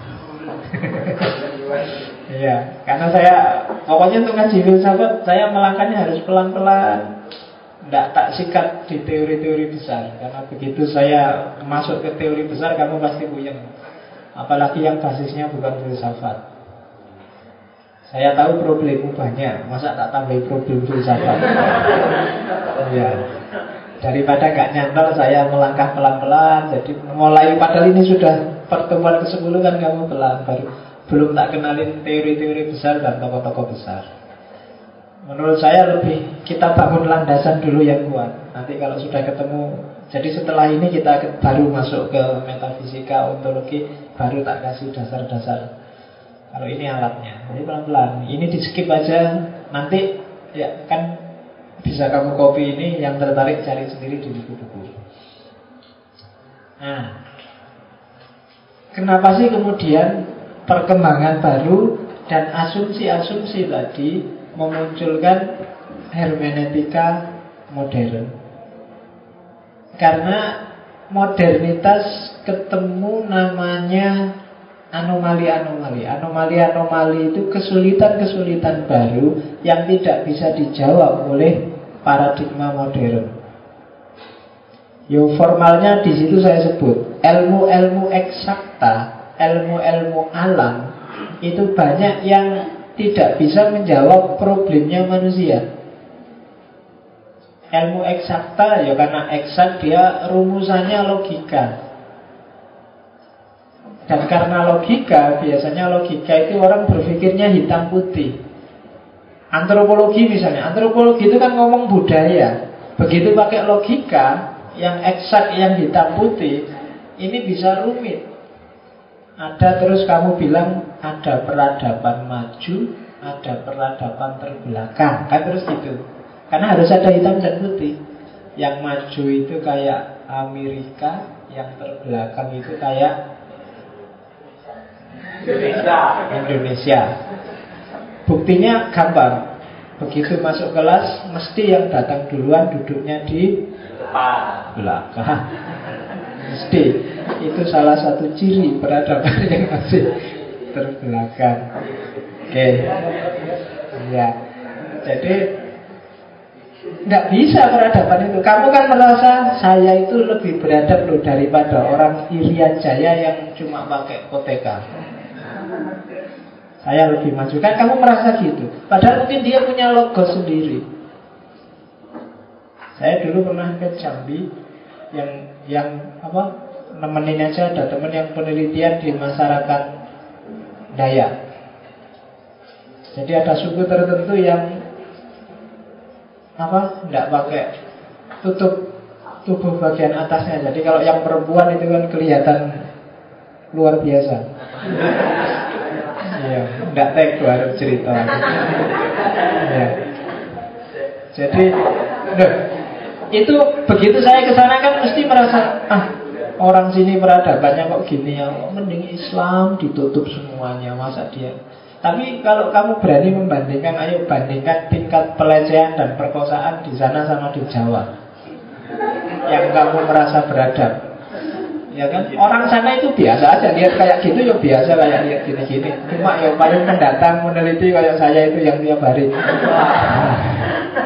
Iya, karena saya pokoknya untuk ngaji filsafat saya melangkahnya harus pelan-pelan, tidak tak sikat di teori-teori besar. Karena begitu saya masuk ke teori besar, kamu pasti puyeng. Apalagi yang basisnya bukan filsafat Saya tahu problemmu banyak Masa tak tambah problem filsafat Ya Daripada gak nyantol saya melangkah pelan-pelan Jadi mulai padahal ini sudah pertemuan ke-10 kan kamu pelan baru Belum tak kenalin teori-teori besar dan tokoh-tokoh besar. Menurut saya lebih kita bangun landasan dulu yang kuat. Nanti kalau sudah ketemu Jadi setelah ini kita baru masuk ke metafisika, ontologi Baru tak kasih dasar-dasar Kalau ini alatnya. Jadi pelan-pelan Ini di skip aja. Nanti ya kan Bisa kamu copy ini Yang tertarik cari sendiri di buku-buku. Nah Kenapa sih kemudian Perkembangan baru Dan asumsi-asumsi tadi Memunculkan Hermeneutika modern Karena modernitas ketemu namanya anomali-anomali. Anomali-anomali itu kesulitan-kesulitan baru yang tidak bisa dijawab oleh paradigma modern. Yo formalnya di situ saya sebut ilmu-ilmu eksakta, ilmu-ilmu alam itu banyak yang tidak bisa menjawab problemnya manusia. Ilmu eksakta ya karena eksak dia rumusannya logika. Dan karena logika, biasanya logika itu orang berpikirnya hitam putih. Antropologi misalnya, antropologi itu kan ngomong budaya. Begitu pakai logika yang eksak, yang hitam putih, ini bisa rumit. Ada terus kamu bilang ada peradaban maju, ada peradaban terbelakang, kan terus gitu. Karena harus ada hitam dan putih. Yang maju itu kayak Amerika, yang terbelakang itu kayak Indonesia. Indonesia. Buktinya gampang. Begitu masuk kelas, mesti yang datang duluan duduknya di belakang. Mesti. Itu salah satu ciri peradaban yang masih terbelakang. Oke. Okay. Ya. Jadi Nggak bisa peradaban itu Kamu kan merasa saya itu lebih beradab loh Daripada orang Irian Jaya yang cuma pakai koteka Saya lebih maju Kan kamu merasa gitu Padahal mungkin dia punya logo sendiri Saya dulu pernah ke Jambi Yang yang apa nemenin aja ada temen yang penelitian di masyarakat Dayak Jadi ada suku tertentu yang apa tidak pakai tutup tubuh bagian atasnya. Jadi kalau yang perempuan itu kan kelihatan luar biasa. Iya, tidak teko harus cerita. Ya. Jadi, itu begitu saya ke sana kan mesti merasa ah orang sini peradabannya kok gini ya, mending Islam ditutup semuanya masa dia tapi kalau kamu berani membandingkan, ayo bandingkan tingkat pelecehan dan perkosaan di sana sama di Jawa. Yang kamu merasa beradab. Ya kan? Orang sana itu biasa aja lihat kayak gitu ya biasa kayak lihat gini-gini. Cuma yang paling pendatang meneliti kayak saya itu yang tiap hari.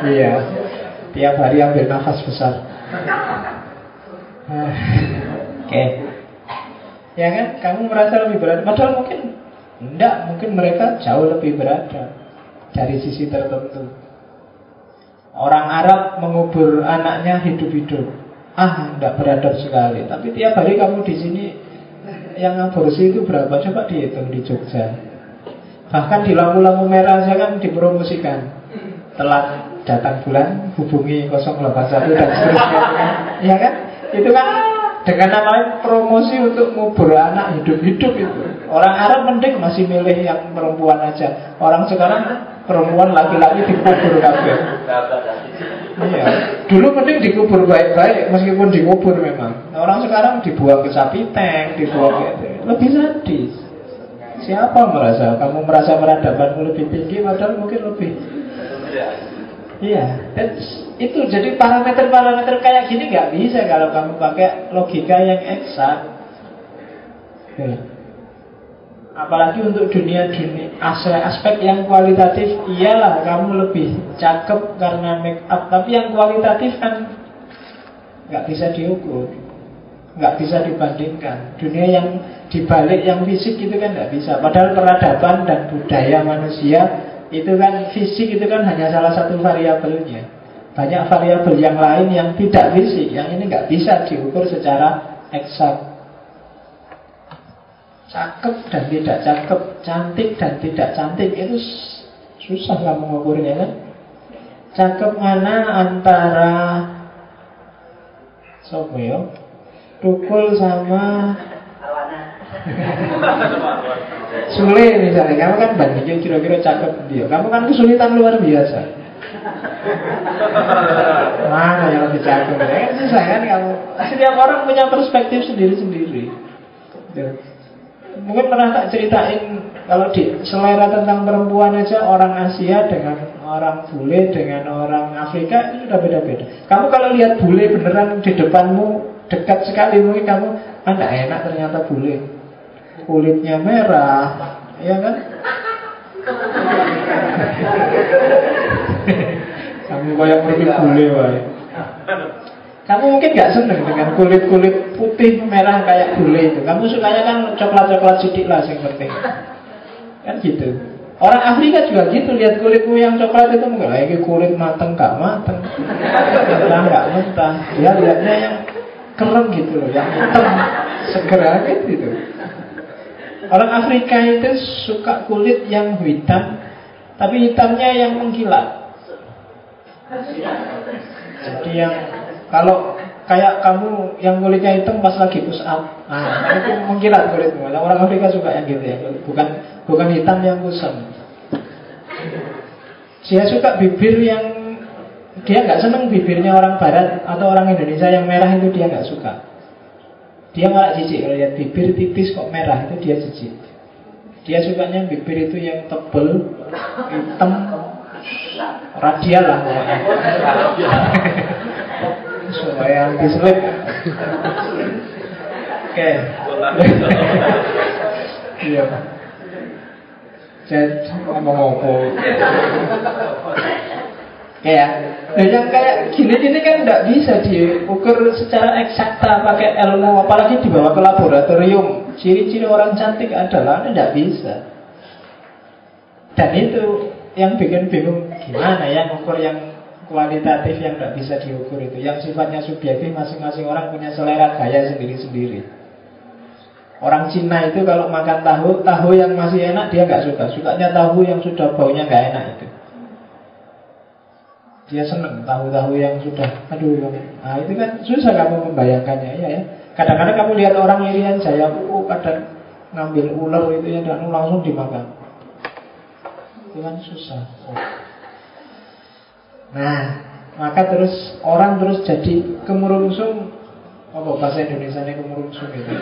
Iya. Tiap hari ambil nafas besar. Oke. Okay. Ya kan? Kamu merasa lebih berat. Padahal mungkin Enggak, mungkin mereka jauh lebih berada dari sisi tertentu. Orang Arab mengubur anaknya hidup-hidup. Ah, enggak beradab sekali. Tapi tiap hari kamu di sini yang aborsi itu berapa? Coba dihitung di Jogja. Bahkan di lampu-lampu merah saja kan dipromosikan. Telat datang bulan, hubungi 081 dan seterusnya. ya kan? Itu kan dengan nama promosi untuk ngubur anak hidup-hidup itu. Orang Arab mending masih milih yang perempuan aja. Orang sekarang perempuan laki-laki dikubur kabeh. Iya. Dulu mending dikubur baik-baik meskipun dikubur memang. Orang sekarang dibuang ke sapi tank, dibuang ke lebih sadis. Siapa merasa kamu merasa peradabanmu lebih tinggi padahal mungkin lebih Iya, itu jadi parameter-parameter kayak gini nggak bisa kalau kamu pakai logika yang eksak. Ya. Apalagi untuk dunia dunia aspek yang kualitatif Iyalah kamu lebih cakep karena make up Tapi yang kualitatif kan nggak bisa diukur nggak bisa dibandingkan Dunia yang dibalik yang fisik itu kan nggak bisa Padahal peradaban dan budaya manusia Itu kan fisik itu kan hanya salah satu variabelnya. Banyak variabel yang lain yang tidak fisik Yang ini nggak bisa diukur secara eksak. Cakep dan tidak cakep Cantik dan tidak cantik Itu susah kamu mengukurnya kan. Cakep mana antara Sopo ya? Tukul sama Sule misalnya Kamu kan bandingin kira-kira cakep dia. Kamu kan kesulitan luar biasa. Mana yang lebih cakep? Ya kan susah kan kamu. Setiap orang punya perspektif sendiri-sendiri. Mungkin pernah tak ceritain Kalau di selera tentang perempuan aja Orang Asia dengan orang bule Dengan orang Afrika Itu sudah beda-beda. Kamu kalau lihat bule beneran di depanmu Dekat sekali mungkin kamu Anda ah, enak ternyata bule Kulitnya merah Ya kan Kamu kayak lebih bule wae kamu mungkin gak seneng dengan kulit-kulit putih merah kayak bule itu. Kamu sukanya kan coklat-coklat sidik lah yang penting. Kan gitu. Orang Afrika juga gitu, lihat kulitmu yang coklat itu enggak lagi kulit mateng gak mateng. Mentah gak mentah. Dia lihatnya yang keren gitu loh, yang hitam, segera gitu. Orang Afrika itu suka kulit yang hitam, tapi hitamnya yang mengkilat. Jadi yang kalau kayak kamu yang kulitnya hitam pas lagi push up, nah itu mengkilat kulitmu. Orang Afrika suka yang gitu ya, bukan bukan hitam yang kusam. Dia suka bibir yang dia nggak seneng bibirnya orang Barat atau orang Indonesia yang merah itu dia nggak suka. Dia malah jijik kalau lihat bibir tipis kok merah itu dia jijik. Dia sukanya bibir itu yang tebel, hitam, radial lah supaya anti slip. Oke. Iya. Jadi ngomong apa? Ya, nah yang kayak gini-gini kan tidak bisa diukur secara eksakta pakai ilmu, apalagi dibawa ke laboratorium. Ciri-ciri orang cantik adalah tidak bisa. Dan itu yang bikin bingung gimana ya ukur yang kualitatif yang tidak bisa diukur itu? Yang sifatnya subjektif masing-masing orang punya selera gaya sendiri-sendiri. Orang Cina itu kalau makan tahu Tahu yang masih enak dia nggak suka. Sukanya tahu yang sudah baunya nggak enak itu Dia seneng tahu-tahu yang sudah Aduh Nah itu kan susah kamu membayangkannya ya, ya. Kadang-kadang kamu lihat orang Irian Jaya oh, kadang ngambil ular itu ya Dan langsung dimakan Itu kan susah oh. Nah, maka terus orang terus jadi kemurungsung apa bahasa Indonesia ini kemurungsung itu?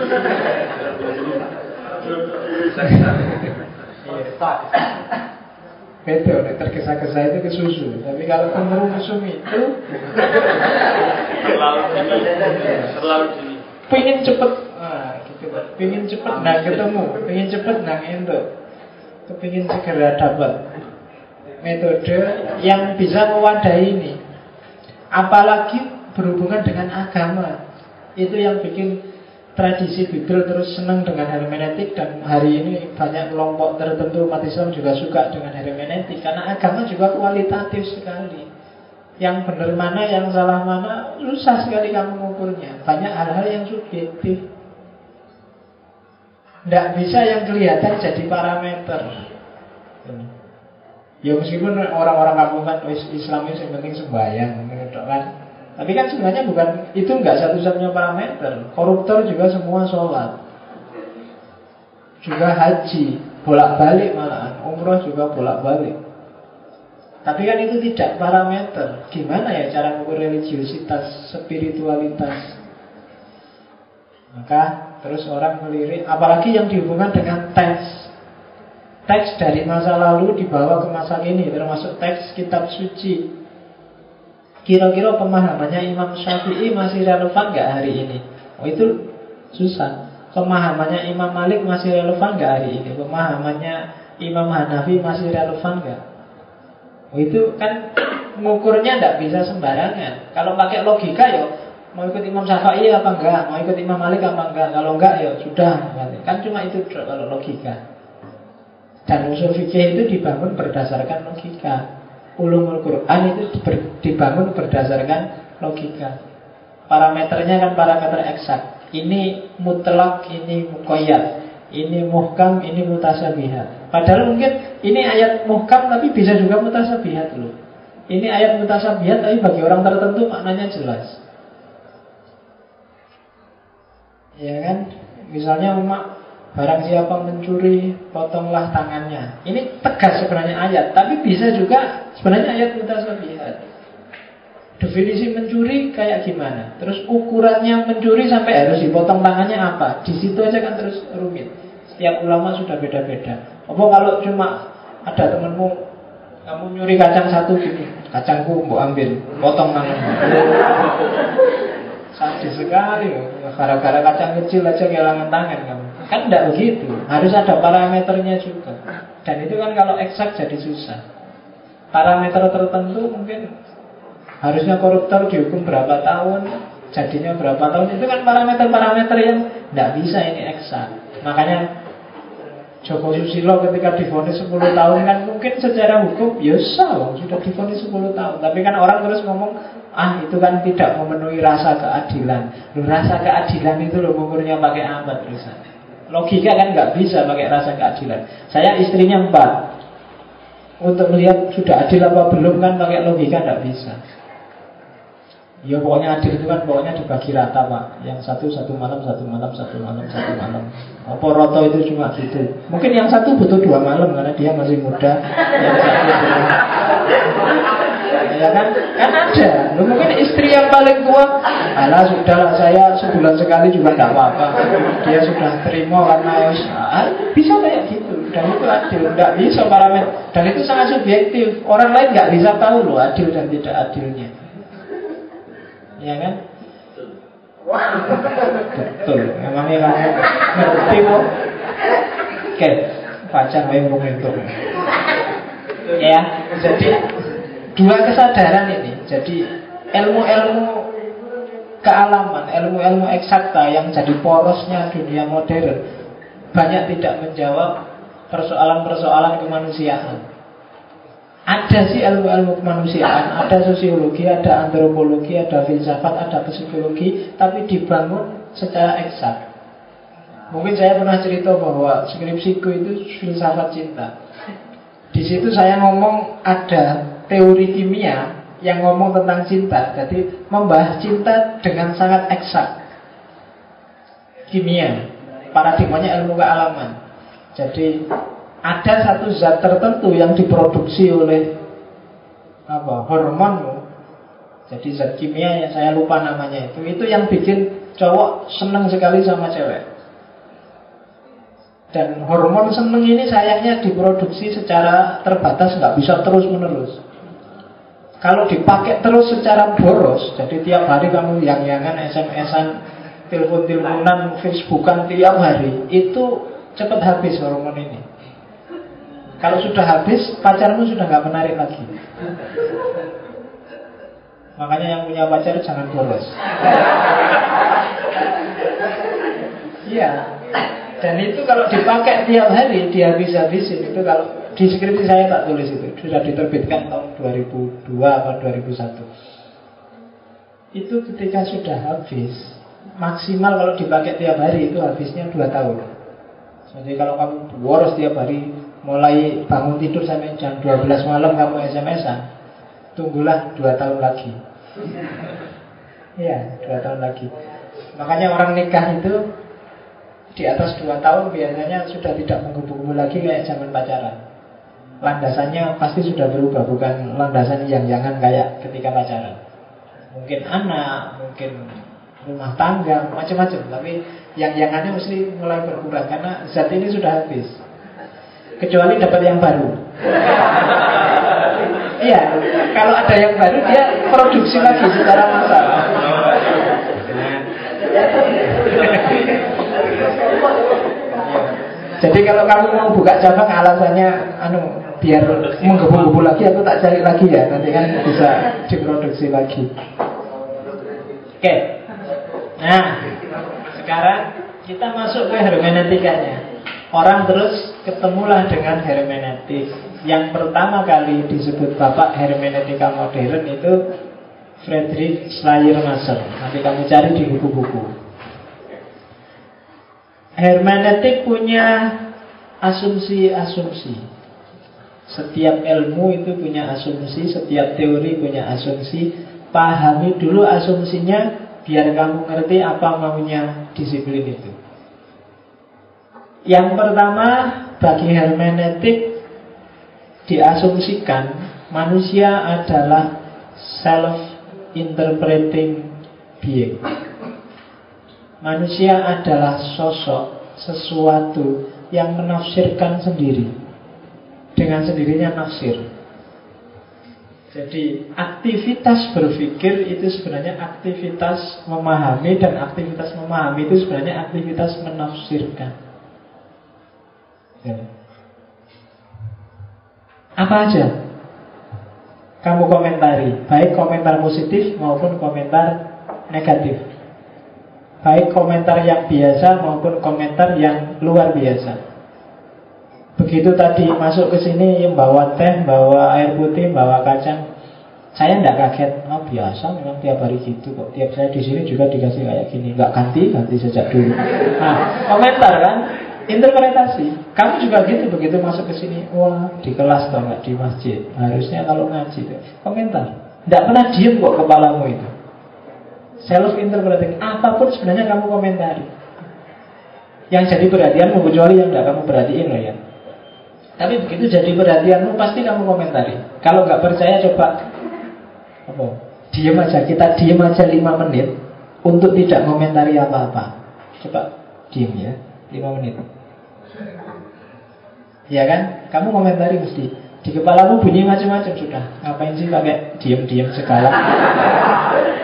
Beda, tergesa-gesa itu ke susu Tapi kalau kemurungsung itu Terlalu Terlalu Pengen cepet nah, gitu. Pengen cepet nah ketemu Pengen cepet nah itu Kepingin segera dapat metode yang bisa mewadahi ini. Apalagi berhubungan dengan agama. Itu yang bikin tradisi Bible terus senang dengan hermeneutik dan hari ini banyak kelompok tertentu umat Islam juga suka dengan hermeneutik karena agama juga kualitatif sekali. Yang benar mana, yang salah mana, susah sekali kamu mengukurnya. Banyak hal-hal yang subjektif. Tidak bisa yang kelihatan jadi parameter. Ya meskipun orang-orang kampung kan Islam yang penting sembahyang, gitu kan. Tapi kan sebenarnya bukan itu nggak satu-satunya parameter. Koruptor juga semua sholat, juga haji, bolak-balik malahan, umroh juga bolak-balik. Tapi kan itu tidak parameter. Gimana ya cara mengukur religiositas, spiritualitas? Maka terus orang melirik, apalagi yang dihubungkan dengan teks. Teks dari masa lalu dibawa ke masa kini, termasuk teks kitab suci. Kira-kira pemahamannya Imam Syafi'i masih relevan nggak hari ini? Oh itu susah. Pemahamannya Imam Malik masih relevan nggak hari ini? Pemahamannya Imam Hanafi masih relevan nggak? Oh, itu kan mengukurnya tidak bisa sembarangan. Kalau pakai logika ya mau ikut Imam Syafi'i apa enggak, mau ikut Imam Malik apa enggak. Kalau enggak ya sudah. Kan cuma itu kalau logika. Dan usul fikih itu dibangun berdasarkan logika. Ulumul Quran itu dibangun berdasarkan logika. Parameternya kan parameter eksak. Ini mutlak, ini mukoyat. Ini muhkam, ini mutasabihat Padahal mungkin ini ayat muhkam tapi bisa juga mutasabihat loh Ini ayat mutasabihat tapi bagi orang tertentu maknanya jelas Ya kan Misalnya umat Barang siapa mencuri Potonglah tangannya Ini tegas sebenarnya ayat Tapi bisa juga sebenarnya ayat mutasabihat Definisi mencuri kayak gimana? Terus ukurannya mencuri sampai harus dipotong tangannya apa? Di situ aja kan terus rumit. Setiap ulama sudah beda-beda. Apa kalau cuma ada temenmu kamu nyuri kacang satu gini, kacangku mau ambil, potong tanganmu. Sadis sekali, gara-gara kacang kecil aja kehilangan tangan kamu. Kan tidak begitu, harus ada parameternya juga. Dan itu kan kalau eksak jadi susah. Parameter tertentu mungkin Harusnya koruptor dihukum berapa tahun Jadinya berapa tahun Itu kan parameter-parameter yang Tidak bisa ini eksak Makanya Joko Susilo ketika difonis 10 tahun kan mungkin secara hukum ya sah sudah difonis 10 tahun. Tapi kan orang terus ngomong ah itu kan tidak memenuhi rasa keadilan. Loh, rasa keadilan itu loh umurnya pakai apa terusan. Logika kan nggak bisa pakai rasa keadilan. Saya istrinya empat. Untuk melihat sudah adil apa belum kan pakai logika nggak bisa. Ya pokoknya adil itu kan pokoknya dibagi rata pak. Yang satu satu malam, satu malam, satu malam, satu malam. Apa roto itu cuma gitu? Mungkin yang satu butuh dua malam Karena dia masih muda. Yang satu Ya kan, kan ada. Loh, Mungkin istri yang paling tua Alah sudah saya sebulan sekali juga tidak apa-apa. Dia sudah terima karena ya, Bisa kayak gitu Dan itu adil, tidak bisa parameter Dan itu sangat subjektif Orang lain nggak bisa tahu loh adil dan tidak adilnya Ya kan? Betul. Memangnya kamu ngerti kok? Oke, pacar wayang itu. Ya, jadi dua kesadaran ini. Jadi ilmu-ilmu kealaman, ilmu-ilmu eksakta yang jadi porosnya dunia modern banyak tidak menjawab persoalan-persoalan kemanusiaan. Ada sih ilmu-ilmu kemanusiaan, ada sosiologi, ada antropologi, ada filsafat, ada psikologi, tapi dibangun secara eksak. Mungkin saya pernah cerita bahwa skripsiku itu filsafat cinta. Di situ saya ngomong ada teori kimia yang ngomong tentang cinta. Jadi membahas cinta dengan sangat eksak. Kimia, paradigmanya ilmu kealaman. Jadi ada satu zat tertentu yang diproduksi oleh apa hormonmu jadi zat kimia yang saya lupa namanya itu. Itu yang bikin cowok seneng sekali sama cewek. Dan hormon seneng ini sayangnya diproduksi secara terbatas nggak bisa terus menerus kalau dipakai terus secara boros jadi tiap hari kamu yang-yangan SMS-an telepon-teleponan Facebookan tiap hari itu cepat habis hormon ini kalau sudah habis, pacarmu sudah nggak menarik lagi. Makanya yang punya pacar jangan boros. Iya. Dan itu kalau dipakai tiap hari dia bisa habisin itu kalau di skripsi saya tak tulis itu sudah diterbitkan tahun 2002 atau 2001. Itu ketika sudah habis maksimal kalau dipakai tiap hari itu habisnya 2 tahun. Jadi kalau kamu boros tiap hari mulai bangun tidur sampai jam 12 malam kamu SMS-an, tunggulah 2 tahun lagi. Iya, 2 tahun lagi. Makanya orang nikah itu di atas dua tahun biasanya sudah tidak menghubung lagi kayak zaman pacaran. Landasannya pasti sudah berubah, bukan landasan yang jangan kayak ketika pacaran. Mungkin anak, mungkin rumah tangga, macam-macam. Tapi yang jangannya mesti mulai berkurang karena zat ini sudah habis. Kecuali dapat yang baru. Iya, kalau ada yang baru dia produksi lagi secara massal. Jadi kalau kamu mau buka cabang alasannya anu biar menggebu-gebu lagi aku tak cari lagi ya nanti kan bisa diproduksi lagi. Oke. Nah, sekarang kita masuk ke hermeneutikanya. Orang terus ketemulah dengan hermeneutik. Yang pertama kali disebut bapak hermeneutika modern itu Friedrich Schleiermacher. Nanti kamu cari di buku-buku. Hermeneutik punya asumsi-asumsi. Setiap ilmu itu punya asumsi, setiap teori punya asumsi. Pahami dulu asumsinya biar kamu ngerti apa maunya disiplin itu. Yang pertama, bagi hermeneutik diasumsikan manusia adalah self-interpreting being. Manusia adalah sosok sesuatu yang menafsirkan sendiri dengan sendirinya nafsir. Jadi aktivitas berpikir itu sebenarnya aktivitas memahami dan aktivitas memahami itu sebenarnya aktivitas menafsirkan. Ya. Apa aja? Kamu komentari, baik komentar positif maupun komentar negatif. Baik komentar yang biasa maupun komentar yang luar biasa Begitu tadi masuk ke sini bawa teh, bawa air putih, bawa kacang Saya tidak kaget, oh biasa memang tiap hari gitu kok. Tiap saya di sini juga dikasih kayak gini. Nggak ganti, ganti sejak dulu. Nah, komentar kan? Interpretasi. Kamu juga gitu, begitu masuk ke sini Wah, di kelas atau nggak? Di masjid. Harusnya kalau ngaji Komentar. Tidak pernah diem kok kepalamu itu. Self interpreting apa pun sebenarnya kamu komentari. Yang jadi perhatianmu kecuali yang tidak kamu perhatiin loh ya. Tapi begitu jadi perhatianmu pasti kamu komentari. Kalau nggak percaya coba apa diam aja kita diam aja lima menit untuk tidak komentari apa-apa coba diam ya lima menit ya kan kamu komentari mesti di kepalamu bunyi macam-macam sudah. Ngapain sih pakai diam-diam segala?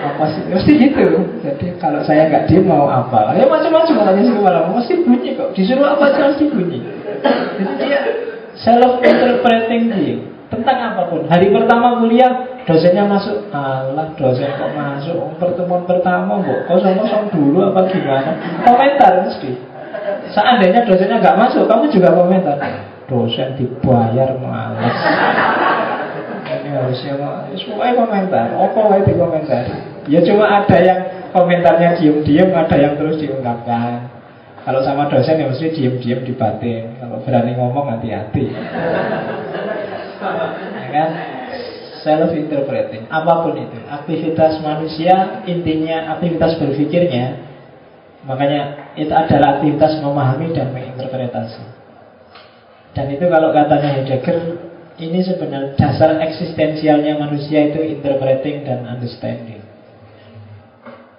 apa sih? Mesti gitu. Jadi kalau saya nggak diam mau apa? Ya macam-macam katanya sih kepalamu. Mesti bunyi kok. Disuruh apa aja mesti bunyi. Jadi dia self interpreting dia tentang apa pun. Hari pertama kuliah dosennya masuk, alah dosen kok masuk? Pertemuan pertama kok kosong-kosong dulu apa gimana? Komentar mesti. Seandainya dosennya nggak masuk, kamu juga komentar. Dosen dibayar males. Ini harusnya semua komentar. Apa di komentar ya cuma ada yang komentarnya diem-diem ada yang terus diungkapkan. Kalau sama dosen ya mesti diem-diem di batin. Kalau berani ngomong hati-hati ya kan? Self interpreting apa pun itu. Aktivitas manusia intinya aktivitas berpikirnya makanya itu adalah aktivitas memahami dan menginterpretasi. Dan itu kalau katanya Heidegger Ini sebenarnya dasar eksistensialnya manusia itu interpreting dan understanding.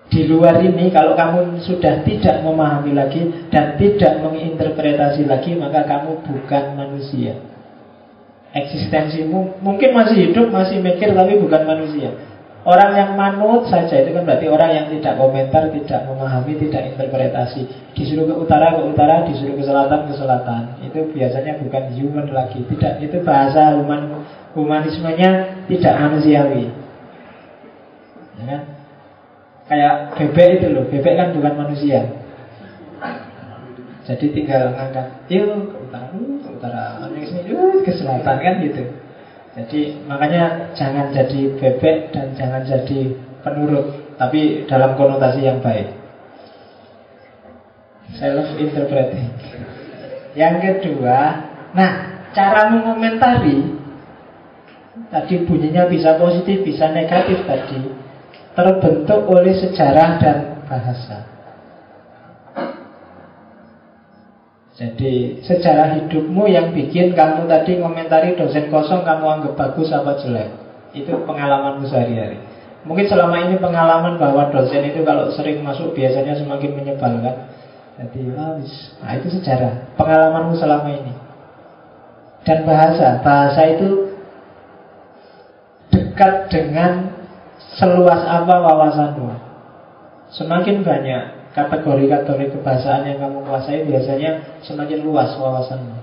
Di luar ini kalau kamu sudah tidak memahami lagi Dan tidak menginterpretasi lagi Maka kamu bukan manusia Eksistensimu mungkin masih hidup, masih mikir Tapi bukan manusia Orang yang manut saja itu kan berarti orang yang tidak komentar, tidak memahami, tidak interpretasi. Disuruh ke utara ke utara, disuruh ke selatan ke selatan. Itu biasanya bukan human lagi. Tidak, itu bahasa human humanismenya tidak manusiawi. Ya kan? Kayak bebek itu loh, bebek kan bukan manusia. Jadi tinggal ngangkat Yuk ke utara, utara. Uh, ke selatan kan gitu. Jadi makanya jangan jadi bebek dan jangan jadi penurut Tapi dalam konotasi yang baik. Self-interpreting Yang kedua Nah, cara mengomentari Tadi bunyinya bisa positif, bisa negatif tadi Terbentuk oleh sejarah dan bahasa Jadi sejarah hidupmu yang bikin kamu tadi komentari dosen kosong kamu anggap bagus apa jelek? Itu pengalamanmu sehari-hari. Mungkin selama ini pengalaman bahwa dosen itu kalau sering masuk biasanya semakin menyebalkan. Jadi habis Nah itu sejarah. Pengalamanmu selama ini. Dan bahasa. Bahasa itu Dekat dengan Seluas apa wawasanmu. Semakin banyak kategori-kategori kebahasaan yang kamu kuasai biasanya semakin luas wawasanmu.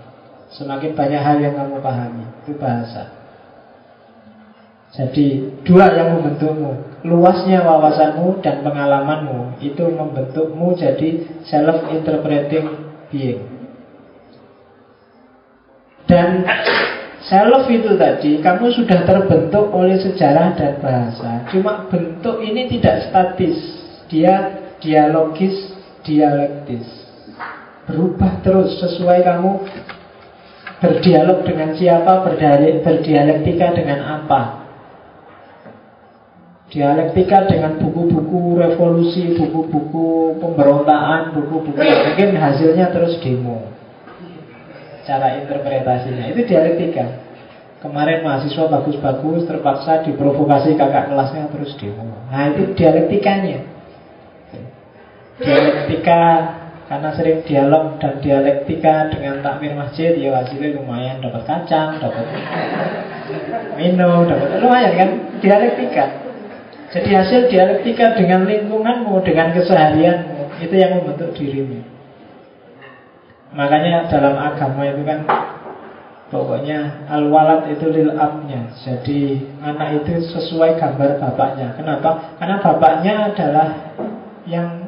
Semakin banyak hal yang kamu pahami. Itu bahasa. Jadi dua yang membentukmu Luasnya wawasanmu dan pengalamanmu Itu membentukmu jadi self-interpreting being Dan self itu tadi Kamu sudah terbentuk oleh sejarah dan bahasa Cuma bentuk ini tidak statis Dia dialogis, dialektis. Berubah terus sesuai kamu berdialog dengan siapa, berdialektika dengan apa. Dialektika dengan buku-buku revolusi, buku-buku pemberontakan, buku-buku mungkin hasilnya terus demo. Cara interpretasinya itu dialektika. Kemarin mahasiswa bagus-bagus terpaksa diprovokasi kakak kelasnya terus demo. Nah itu dialektikanya dialektika karena sering dialog dan dialektika dengan takmir masjid ya hasilnya lumayan dapat kacang dapat minum dapat lumayan kan? Dialektika. Jadi hasil dialektika dengan lingkunganmu dengan keseharianmu itu yang membentuk dirimu. Makanya dalam agama itu kan Pokoknya al-walad itu lil abnya. Jadi anak itu sesuai gambar bapaknya. Kenapa? Karena bapaknya adalah yang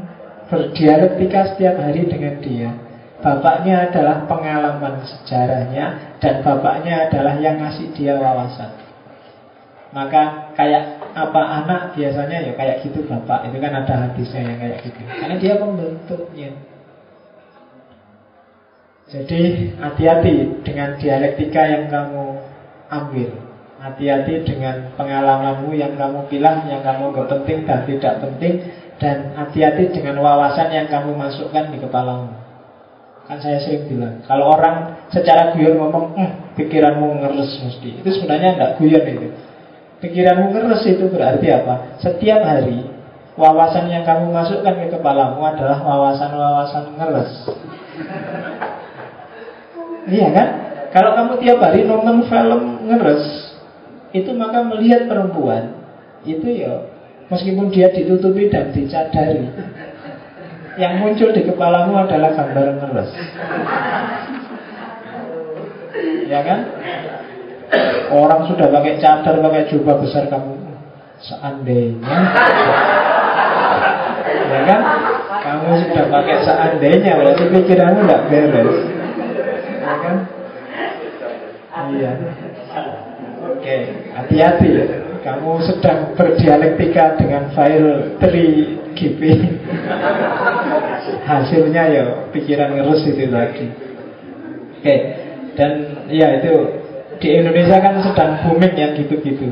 berdialektika setiap hari dengan dia. Bapaknya adalah pengalaman sejarahnya dan bapaknya adalah yang ngasih dia wawasan. Maka kayak apa anak biasanya ya kayak gitu bapak itu kan ada hadisnya yang kayak gitu. Karena dia membentuknya. Jadi hati-hati dengan dialektika yang kamu ambil. Hati-hati dengan pengalamanmu yang kamu bilang, yang kamu gak penting dan tidak penting dan hati-hati dengan wawasan yang kamu masukkan di kepalamu Kan saya sering bilang Kalau orang secara guyon ngomong hm, Pikiranmu ngeres mesti Itu sebenarnya tidak guyon itu Pikiranmu ngeres itu berarti apa? Setiap hari Wawasan yang kamu masukkan ke kepalamu adalah wawasan-wawasan ngeres Iya kan? Kalau kamu tiap hari nonton film ngeres Itu maka melihat perempuan Itu ya Meskipun dia ditutupi dan dicadari Yang muncul di kepalamu adalah gambar ngeres Ya kan? Orang sudah pakai cadar, pakai jubah besar kamu Seandainya Ya kan? Kamu sudah pakai seandainya Berarti pikiranmu tidak beres Ya kan? Iya Oke, hati-hati ya kamu sedang berdialektika dengan file 3GP Hasilnya ya pikiran ngerus itu tadi. Oke Dan ya itu Di Indonesia kan sedang booming yang gitu-gitu.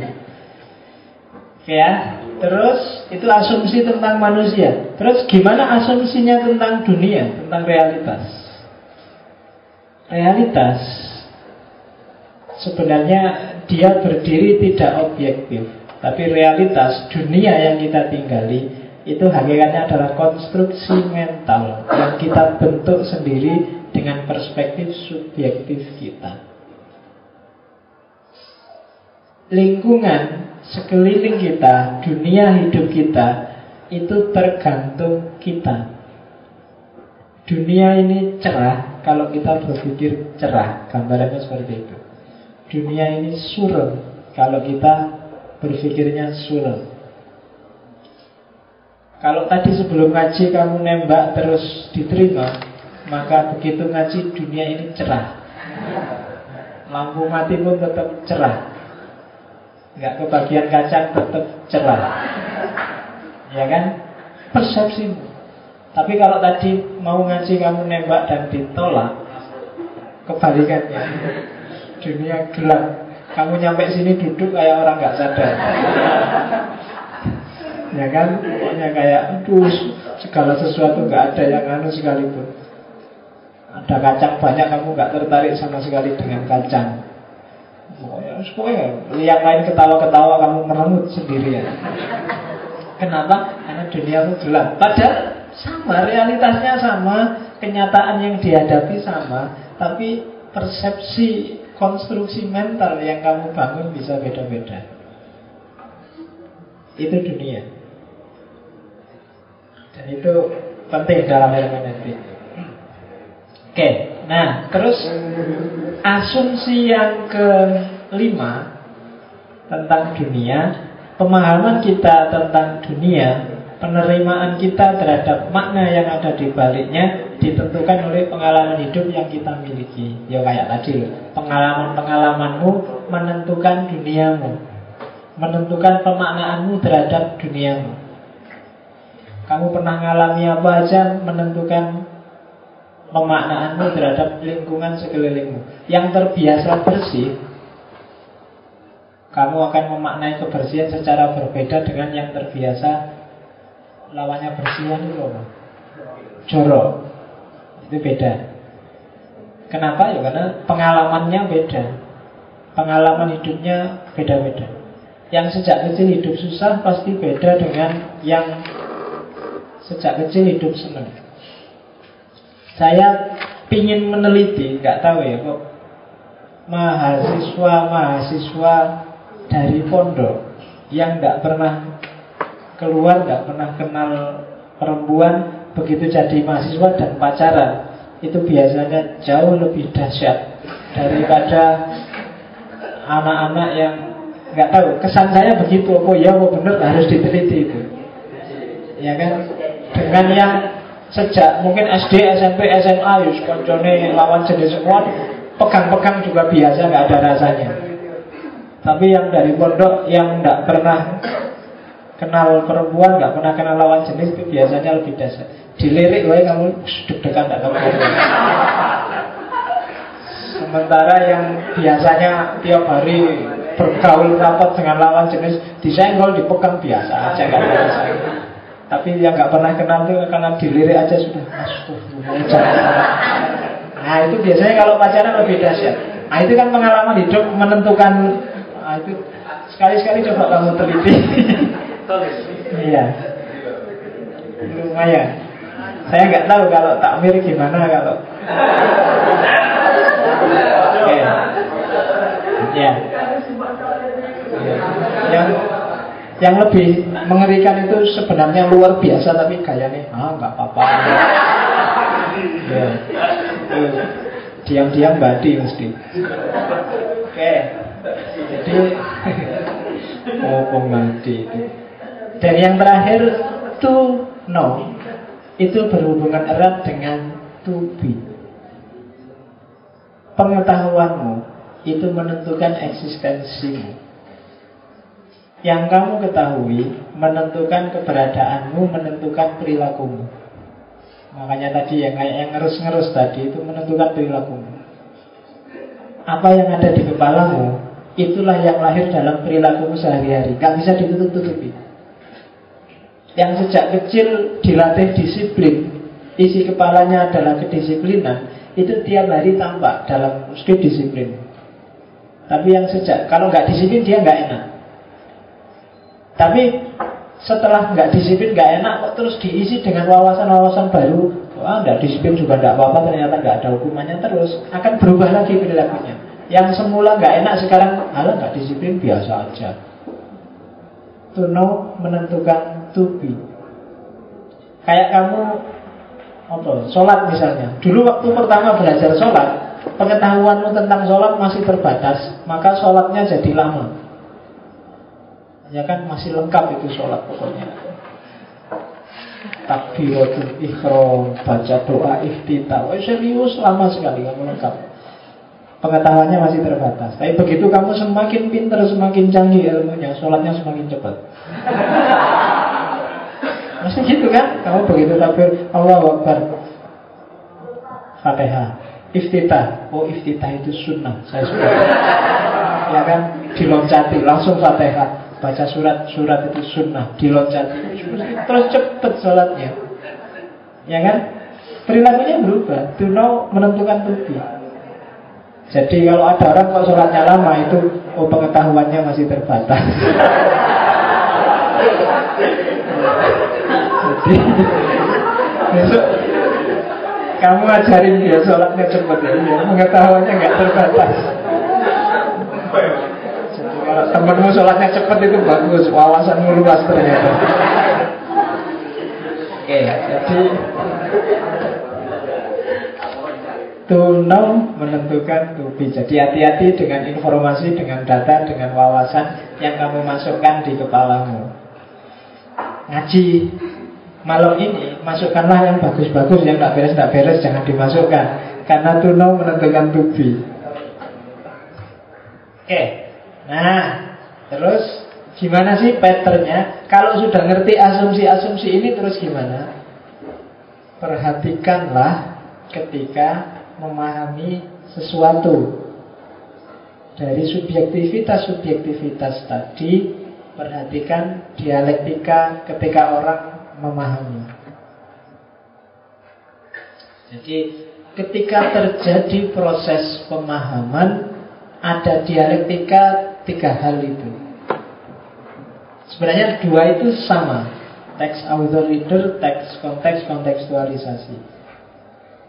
Oke ya Terus itu asumsi tentang manusia. Terus gimana asumsinya tentang dunia Tentang realitas? Realitas Sebenarnya dia berdiri tidak objektif Tapi realitas dunia yang kita tinggali Itu hakikatnya adalah konstruksi mental Yang kita bentuk sendiri dengan perspektif subjektif kita. Lingkungan sekeliling kita, dunia hidup kita Itu tergantung kita. Dunia ini cerah kalau kita berpikir cerah. Gambarannya seperti itu dunia ini suram kalau kita berpikirnya suram. Kalau tadi sebelum ngaji kamu nembak terus diterima, Maka begitu ngaji dunia ini cerah. Lampu mati pun tetap cerah. Nggak kebagian kacang tetap cerah. Ya kan? Persepsimu. Tapi kalau tadi mau ngaji kamu nembak dan ditolak Kebalikannya Dunia gelap. Kamu nyampe sini duduk kayak orang nggak sadar. Ya kan? Pokoknya kayak Aduh segala sesuatu nggak ada yang anu sekalipun. Ada kacang banyak kamu nggak tertarik sama sekali dengan kacang. Pokoknya, lihat lain ketawa-ketawa kamu meremut sendirian. Kenapa? Karena dunia itu gelap. Padahal sama, realitasnya sama Kenyataan yang dihadapi sama Tapi persepsi konstruksi mental yang kamu bangun bisa beda-beda. Itu dunia. Dan itu penting dalam hermeneutik. Oke, nah terus asumsi yang kelima tentang dunia, pemahaman kita tentang dunia penerimaan kita terhadap makna yang ada di baliknya ditentukan oleh pengalaman hidup yang kita miliki. Ya kayak tadi pengalaman-pengalamanmu menentukan duniamu, menentukan pemaknaanmu terhadap duniamu. Kamu pernah mengalami apa aja menentukan pemaknaanmu terhadap lingkungan sekelilingmu. Yang terbiasa bersih, kamu akan memaknai kebersihan secara berbeda dengan yang terbiasa lawannya bersihan itu apa? Jorok. Itu beda. Kenapa? Ya karena pengalamannya beda. Pengalaman hidupnya beda-beda. Yang sejak kecil hidup susah pasti beda dengan yang sejak kecil hidup senang. Saya pingin meneliti, nggak tahu ya kok mahasiswa-mahasiswa dari pondok yang nggak pernah keluar nggak pernah kenal perempuan begitu jadi mahasiswa dan pacaran itu biasanya jauh lebih dahsyat daripada anak-anak yang nggak tahu. Kesan saya begitu oh ya oh benar harus diteliti itu. Ya kan? Dengan yang sejak mungkin SD SMP SMA yus koncone lawan jenis semua pegang-pegang juga biasa nggak ada rasanya. Tapi yang dari pondok yang nggak pernah kenal perempuan, nggak pernah kenal lawan jenis itu biasanya lebih dasar. Dilirik wae kamu deg-degan nggak kamu. Sementara yang biasanya tiap hari bergaul rapat dengan lawan jenis disenggol dipegang biasa aja biasa. Tapi yang nggak pernah kenal itu karena dilirik aja sudah Nah itu biasanya kalau pacaran lebih dahsyat. Nah itu kan pengalaman hidup menentukan. Nah itu sekali-sekali coba kamu teliti. Iya. Lumayan. Saya nggak tahu kalau takmir gimana kalau. Oke. Ya. Yang yang lebih mengerikan itu sebenarnya luar biasa tapi gayanya ah nggak apa-apa. Ya. Diam-diam badi mesti. Oke. Jadi oh pembadi itu. Dan yang terakhir to know itu berhubungan erat dengan to be. Pengetahuanmu itu menentukan eksistensimu. Yang kamu ketahui menentukan keberadaanmu, menentukan perilakumu. Makanya tadi yang kayak yang ngerus-ngerus tadi itu menentukan perilakumu. Apa yang ada di kepalamu, itulah yang lahir dalam perilakumu sehari-hari. Gak bisa ditutup-tutupi. Yang sejak kecil dilatih disiplin. Isi kepalanya adalah kedisiplinan. Itu tiap hari tampak dalam skrip disiplin. Tapi yang sejak Kalau nggak disiplin dia nggak enak. Tapi setelah nggak disiplin nggak enak kok terus diisi dengan wawasan-wawasan baru? Wah nggak disiplin juga nggak apa-apa ternyata nggak ada hukumannya terus. Akan berubah lagi perilakunya. Yang semula nggak enak sekarang halah nggak disiplin biasa aja. To know menentukan to. Kayak kamu apa? Sholat misalnya. Dulu waktu pertama belajar sholat, pengetahuanmu tentang sholat masih terbatas, maka sholatnya jadi lama. Ya kan masih lengkap itu sholat pokoknya. takbiratul ikhram, baca doa iftitah. Oh, serius lama sekali kamu lengkap. Pengetahuannya masih terbatas. Tapi begitu kamu semakin pintar, semakin canggih ilmunya, sholatnya semakin cepat. Masih gitu kan? Kamu begitu takbir Allah Akbar. Fatihah. Iftitah. Oh, iftitah itu sunnah. Saya suka. ya kan? Diloncati langsung Fatihah baca surat-surat itu sunnah diloncati terus cepet sholatnya ya kan perilakunya berubah know menentukan tubi jadi kalau ada orang kok sholatnya lama itu oh pengetahuannya masih terbatas besok kamu ajarin dia sholatnya cepet ya, pengetahuannya nggak terbatas. Temenmu sholatnya cepat itu bagus, wawasanmu luas ternyata. Oke, jadi To know menentukan to be. Jadi hati-hati dengan informasi, dengan data, dengan wawasan Yang kamu masukkan di kepalamu. Ngaji malam ini Masukkanlah yang bagus-bagus Yang tidak beres-tidak beres jangan dimasukkan Karena to know menentukan to be Oke Nah, terus gimana sih patternnya? Kalau sudah ngerti asumsi-asumsi ini terus gimana? Perhatikanlah ketika memahami sesuatu dari subjektivitas-subjektivitas tadi Perhatikan dialektika ketika orang memahami Jadi ketika terjadi proses pemahaman Ada dialektika tiga hal itu. Sebenarnya dua itu sama. Teks author reader, teks konteks, kontekstualisasi.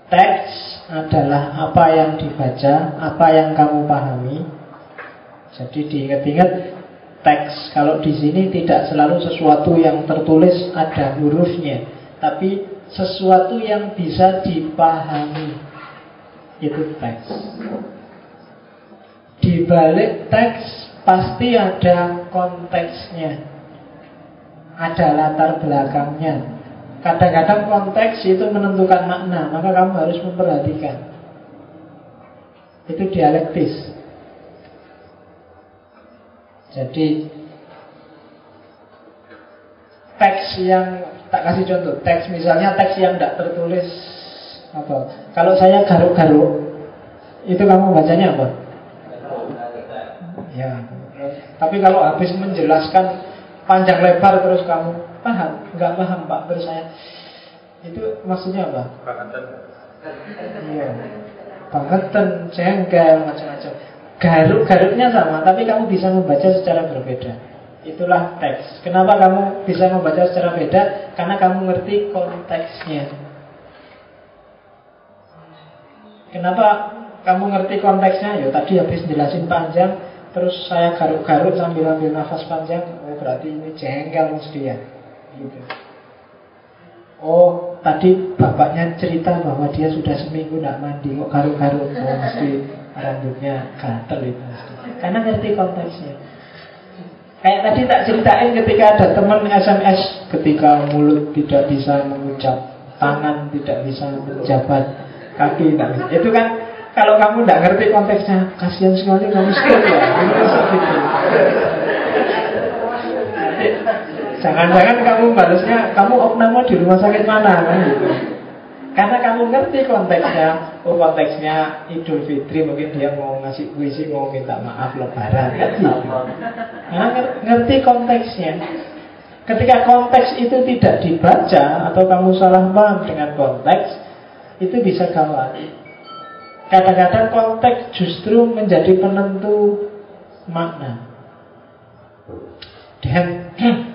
Teks adalah apa yang dibaca, apa yang kamu pahami. Jadi diingat-ingat teks kalau di sini tidak selalu sesuatu yang tertulis ada hurufnya, tapi sesuatu yang bisa dipahami itu teks. Di balik teks pasti ada konteksnya, ada latar belakangnya. Kadang-kadang konteks itu menentukan makna, maka kamu harus memperhatikan. Itu dialektis. Jadi teks yang tak kasih contoh, teks misalnya teks yang tidak tertulis apa? Kalau saya garuk-garuk, itu kamu bacanya apa? Ya, tapi kalau habis menjelaskan panjang lebar terus kamu paham, nggak paham Pak terus saya itu maksudnya apa? Iya, bangetan, jengkel, macam-macam. Garuk-garuknya sama, tapi kamu bisa membaca secara berbeda. Itulah teks. Kenapa kamu bisa membaca secara beda? Karena kamu ngerti konteksnya. Kenapa kamu ngerti konteksnya? Ya tadi habis jelasin panjang, Terus saya garuk-garuk sambil ambil nafas panjang Oh berarti ini jengkel mesti ya gitu. Oh tadi bapaknya cerita bahwa dia sudah seminggu tidak mandi Kok garuk-garuk Oh mesti rambutnya gatel itu. Karena ngerti konteksnya Kayak tadi tak ceritain ketika ada teman SMS Ketika mulut tidak bisa mengucap Tangan tidak bisa menjabat Kaki bisa Itu kan kalau kamu tidak ngerti konteksnya, kasihan sekali kamu gitu. Jangan-jangan kamu balasnya, kamu opname di rumah sakit mana kan gitu. Karena kamu ngerti konteksnya, oh konteksnya Idul Fitri mungkin dia mau ngasih puisi, mau minta maaf Lebaran. Nah, ngerti konteksnya. Ketika konteks itu tidak dibaca atau kamu salah paham dengan konteks, itu bisa gawat. Kadang-kadang konteks justru menjadi penentu makna. Dan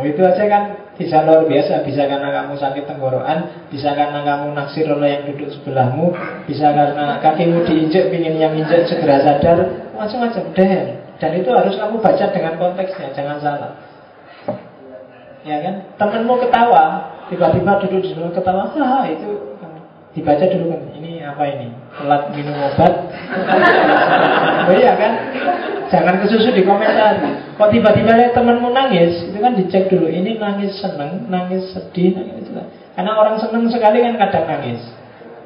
oh itu aja kan bisa luar biasa. Bisa karena kamu sakit tenggorokan Bisa karena kamu naksir oleh yang duduk sebelahmu Bisa karena kakimu diinjek Pingin yang injek segera sadar Macam-macam. Deh Dan itu harus kamu baca dengan konteksnya Jangan salah. Ya kan? Temenmu ketawa Tiba-tiba duduk di ketawa Haha itu Dibaca dulu kan, ini apa ini? Telat minum obat. oh iya kan? Jangan kesusu di komentar. Kok tiba-tiba lihat temanmu nangis, itu kan dicek dulu. Ini nangis seneng, nangis sedih, nangis itu. Karena orang seneng sekali kan kadang nangis.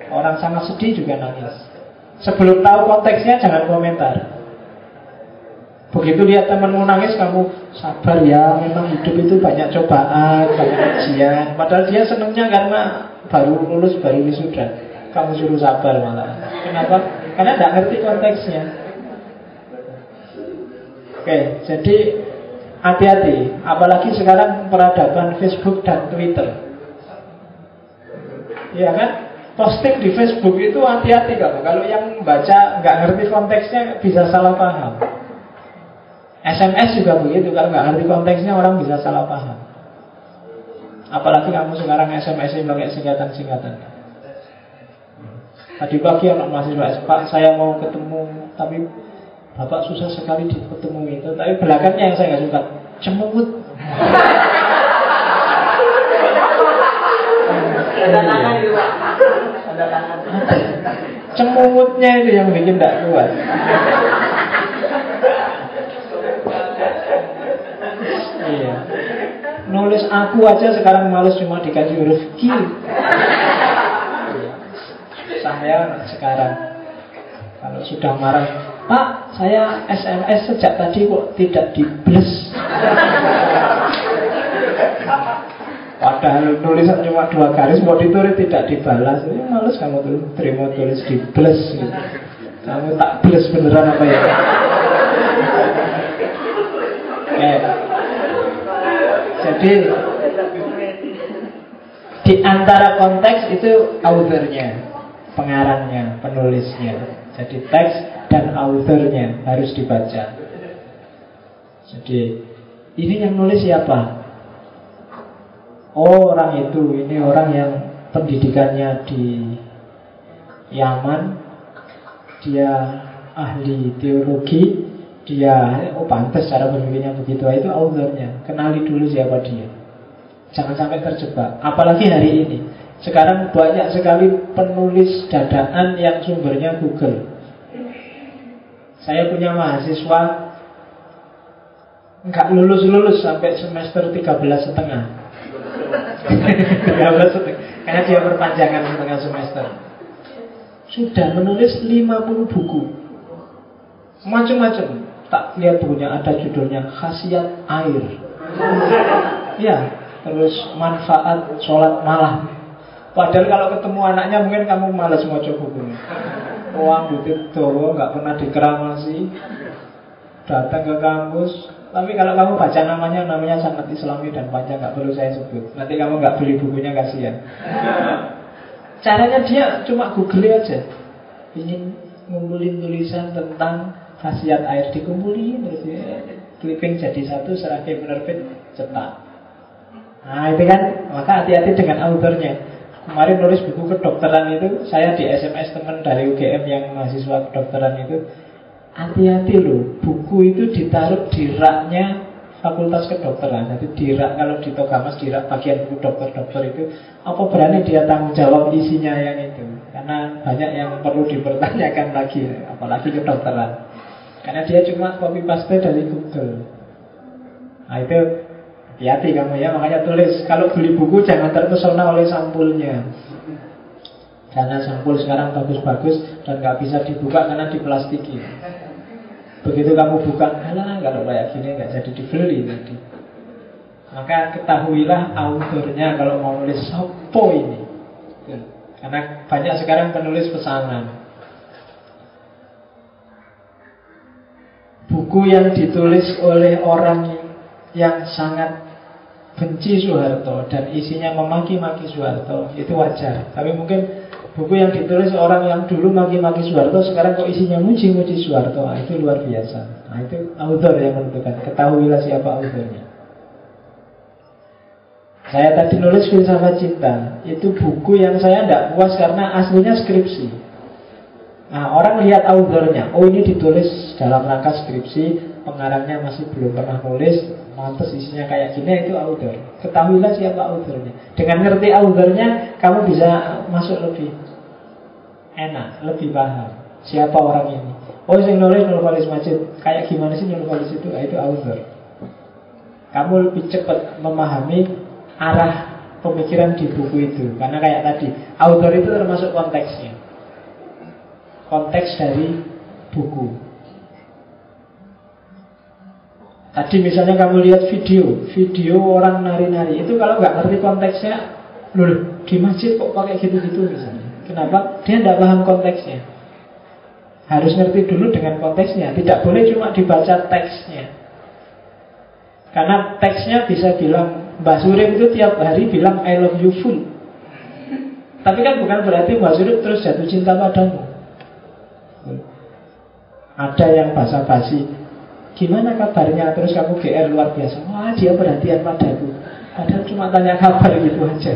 Orang sangat sedih juga nangis. Sebelum tahu konteksnya jangan komentar. Begitu lihat temanmu nangis, kamu sabar ya. Memang hidup itu banyak cobaan, banyak ujian. Padahal dia senengnya karena baru lulus baru wisuda kamu suruh sabar malah. Kenapa? Karena tidak ngerti konteksnya. Oke jadi hati-hati. Apalagi sekarang peradaban Facebook dan Twitter. Ya kan? Posting di Facebook itu hati-hati kamu. Kalau yang baca nggak ngerti konteksnya bisa salah paham. SMS juga begitu. Kalau nggak ngerti konteksnya orang bisa salah paham Apalagi kamu sekarang SMS ini pakai singkatan-singkatan. Tadi pagi anak mahasiswa Pak saya mau ketemu Tapi Bapak susah sekali di ketemu itu Tapi belakangnya yang saya nggak suka Cemut. Ada tangan juga Ada tangan. Cemutnya itu yang bikin tidak kuat Iya Nulis aku aja sekarang males cuma dikasih huruf Q Saya sekarang Kalau sudah marah Pak, saya SMS sejak tadi kok tidak dibles Padahal nulisan cuma dua garis Mau ditulis tidak dibalas. Ini males kamu tuh terima tulis dibles gitu. Kamu tak bles beneran apa ya jadi di antara konteks itu authornya, pengarangnya, penulisnya. Jadi teks dan authornya harus dibaca. Jadi ini yang nulis siapa? Oh, orang itu, ini orang yang pendidikannya di Yaman, dia ahli teologi, dia oh pantas cara berpikirnya begitu. Itu authornya. Kenali dulu siapa dia. Jangan sampai terjebak. Apalagi hari ini. Sekarang banyak sekali penulis dadaan yang sumbernya Google. Saya punya mahasiswa nggak lulus-lulus sampai semester 13 setengah. 13 setengah. Karena dia perpanjangan setengah semester. Sudah menulis 50 buku. Macam-macam tak lihat bukunya ada judulnya khasiat air. ya, terus manfaat sholat malam. Padahal kalau ketemu anaknya mungkin kamu malas mau coba bukunya. Uang bukit dowo nggak pernah dikeramasi, datang ke kampus. Tapi kalau kamu baca namanya, namanya sangat islami dan panjang, nggak perlu saya sebut. Nanti kamu nggak beli bukunya kasihan. Caranya dia cuma google aja. Ingin ngumpulin tulisan tentang khasiat air dikumpulin terus ya, clipping jadi satu serahkan penerbit cetak. Nah itu kan maka hati-hati dengan autornya kemarin nulis buku kedokteran itu saya di SMS teman dari UGM yang mahasiswa kedokteran itu hati-hati loh buku itu ditaruh di raknya fakultas kedokteran. Jadi di rak kalau di Togamas di rak bagian buku dokter-dokter itu apa berani dia tanggung jawab isinya yang itu? Karena banyak yang perlu dipertanyakan lagi apalagi kedokteran karena dia cuma copy paste dari Google. Nah itu hati-hati kamu ya, makanya tulis kalau beli buku jangan terpesona oleh sampulnya. Karena sampul sekarang bagus-bagus dan nggak bisa dibuka karena diplastiki. Begitu kamu buka, alah kalau kayak gini nggak jadi dibeli nanti. Maka ketahuilah autornya kalau mau nulis sopo ini. Karena banyak sekarang penulis pesanan. Buku yang ditulis oleh orang yang sangat benci Soeharto dan isinya memaki-maki Soeharto itu wajar. Tapi mungkin buku yang ditulis orang yang dulu maki-maki Soeharto sekarang kok isinya muji-muji Soeharto, nah, itu luar biasa. Nah itu author yang menentukan. Ketahuilah siapa authornya. Saya tadi nulis filsafat cinta Itu buku yang saya tidak puas karena aslinya skripsi Nah orang lihat authornya Oh ini ditulis dalam rangka skripsi pengarangnya masih belum pernah nulis mantas isinya kayak gini itu author ketahuilah siapa authornya dengan ngerti authornya kamu bisa masuk lebih enak, lebih paham siapa orang ini. Oh, yang nulis Nurholis Majid, kayak gimana sih Nurholis itu? Nah, itu author. Kamu lebih cepat memahami arah pemikiran di buku itu, karena kayak tadi, author itu termasuk konteksnya, konteks dari buku. Tadi misalnya kamu lihat video, video orang nari-nari itu kalau nggak ngerti konteksnya, loh di masjid kok pakai gitu-gitu misalnya. Kenapa? Dia tidak paham konteksnya. Harus ngerti dulu dengan konteksnya. Tidak boleh cuma dibaca teksnya. Karena teksnya bisa bilang Mbak Surip itu tiap hari bilang I love you full. Tapi kan bukan berarti Mbak Surip terus jatuh cinta padamu. Ada yang basa-basi Gimana kabarnya? Terus kamu GR luar biasa. Wah dia perhatian padaku. Padahal cuma tanya kabar gitu aja.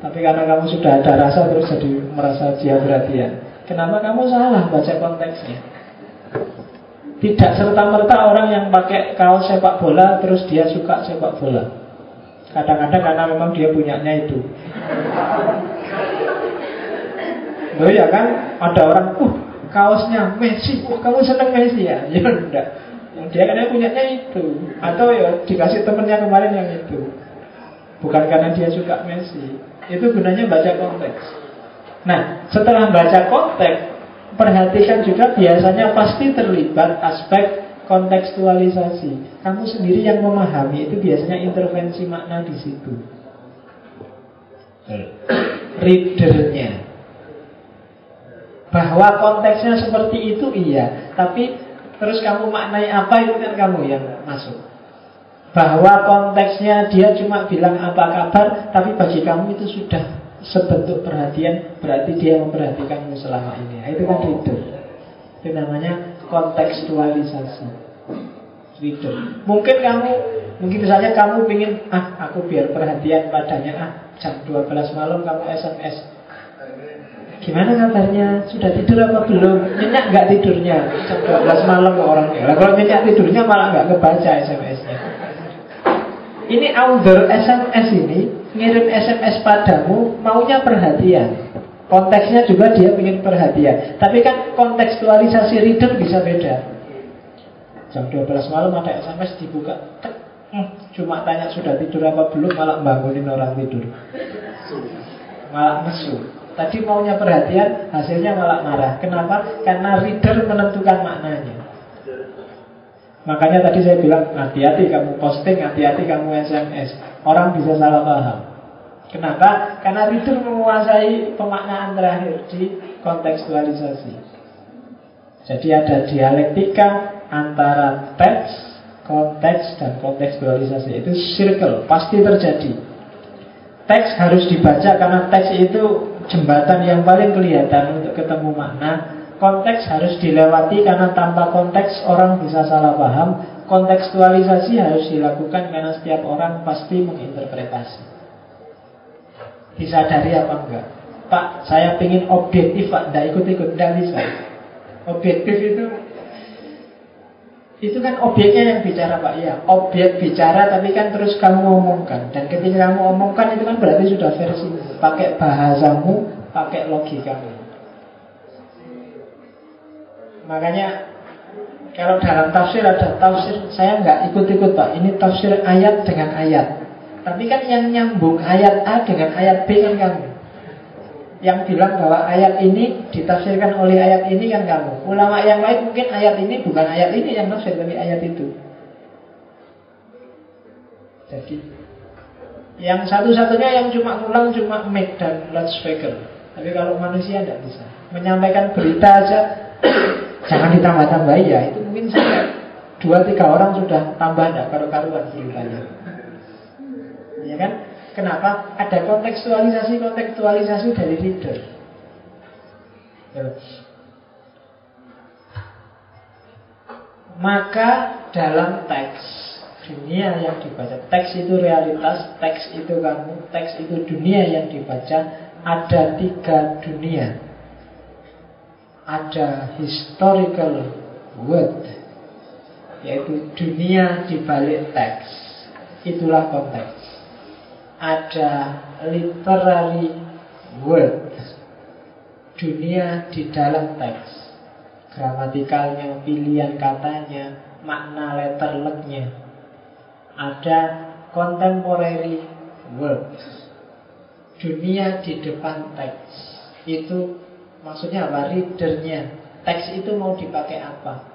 Tapi karena kamu sudah ada rasa terus jadi merasa dia perhatian. Kenapa kamu salah baca konteksnya? Tidak serta-merta orang yang pakai kaos sepak bola terus dia suka sepak bola. Kadang-kadang karena memang dia punyanya itu. Loh ya kan ada orang, uh kaosnya. Messi, uh kamu seneng Messi ya? Ya enggak. Dia karena punyanya itu. Atau ya dikasih temennya kemarin yang itu. Bukan karena dia suka Messi. Itu gunanya baca konteks. Nah setelah baca konteks Perhatikan juga biasanya pasti terlibat aspek kontekstualisasi. Kamu sendiri yang memahami Itu biasanya intervensi makna di situ. Readernya bahwa konteksnya seperti itu iya, tapi Terus kamu maknai apa itu kan kamu yang masuk. Bahwa konteksnya dia cuma bilang apa kabar Tapi bagi kamu itu sudah sebentuk perhatian Berarti dia memperhatikanmu selama ini. Nah, Itu kan reader Itu namanya kontekstualisasi. Reader Mungkin kamu Mungkin misalnya kamu ingin Ah aku biar perhatian padanya Ah jam 12 malam kamu SMS Gimana kabarnya? Sudah tidur apa belum? Nyenyak nggak tidurnya? Jam 12 malam orangnya. Lah kalau nyenyak tidurnya malah nggak kebaca SMS-nya. Ini author SMS ini ngirim SMS padamu maunya perhatian. Konteksnya juga dia ingin perhatian. Tapi kan kontekstualisasi reader bisa beda. Jam 12 malam ada SMS dibuka. hmm, cuma tanya sudah tidur apa belum malah bangunin orang tidur. Malah nesu. Tadi maunya perhatian, hasilnya malah marah. Kenapa? Karena reader menentukan maknanya. Makanya tadi saya bilang, hati-hati kamu posting, hati-hati kamu SMS. Orang bisa salah paham. Kenapa? Karena reader menguasai pemaknaan terakhir di kontekstualisasi. Jadi ada dialektika antara teks, konteks, dan kontekstualisasi. Itu circle, pasti terjadi. Teks harus dibaca karena teks itu jembatan yang paling kelihatan untuk ketemu makna Konteks harus dilewati karena tanpa konteks orang bisa salah paham Kontekstualisasi harus dilakukan karena setiap orang pasti menginterpretasi. Disadari apa enggak? Pak, saya ingin objektif Pak, tidak ikut-ikut, tidak bisa. Objektif itu itu kan objeknya yang bicara Pak. Ya Objek bicara tapi kan terus kamu ngomongkan Dan ketika kamu ngomongkan itu kan berarti sudah versi Pakai bahasamu, pakai logikamu. Makanya kalau dalam tafsir ada tafsir Saya nggak ikut-ikut Pak. Ini tafsir ayat dengan ayat. Tapi kan yang nyambung ayat A dengan ayat B kan kamu yang bilang bahwa ayat ini ditafsirkan oleh ayat ini kan kamu. Ulama yang lain mungkin ayat ini bukan ayat ini yang nafsir tapi ayat itu. Jadi yang satu-satunya yang cuma ngulang cuma mic dan loudspeaker. Tapi kalau manusia tidak bisa. Menyampaikan berita aja jangan ditambah-tambah ya. Itu mungkin sampai dua tiga orang sudah tambah tidak karu-karuan beritanya. Ya kan? Kenapa? Ada kontekstualisasi-kontekstualisasi dari reader. Ya. Maka dalam teks dunia yang dibaca, teks itu realitas, teks itu kamu, teks itu dunia yang dibaca, ada tiga dunia. Ada historical word, yaitu dunia di balik teks. Itulah konteks ada literary word dunia di dalam teks. Gramatikalnya, pilihan katanya, makna letterleknya. Ada contemporary words. Dunia di depan teks. Itu maksudnya apa? Readernya. Teks itu mau dipakai apa?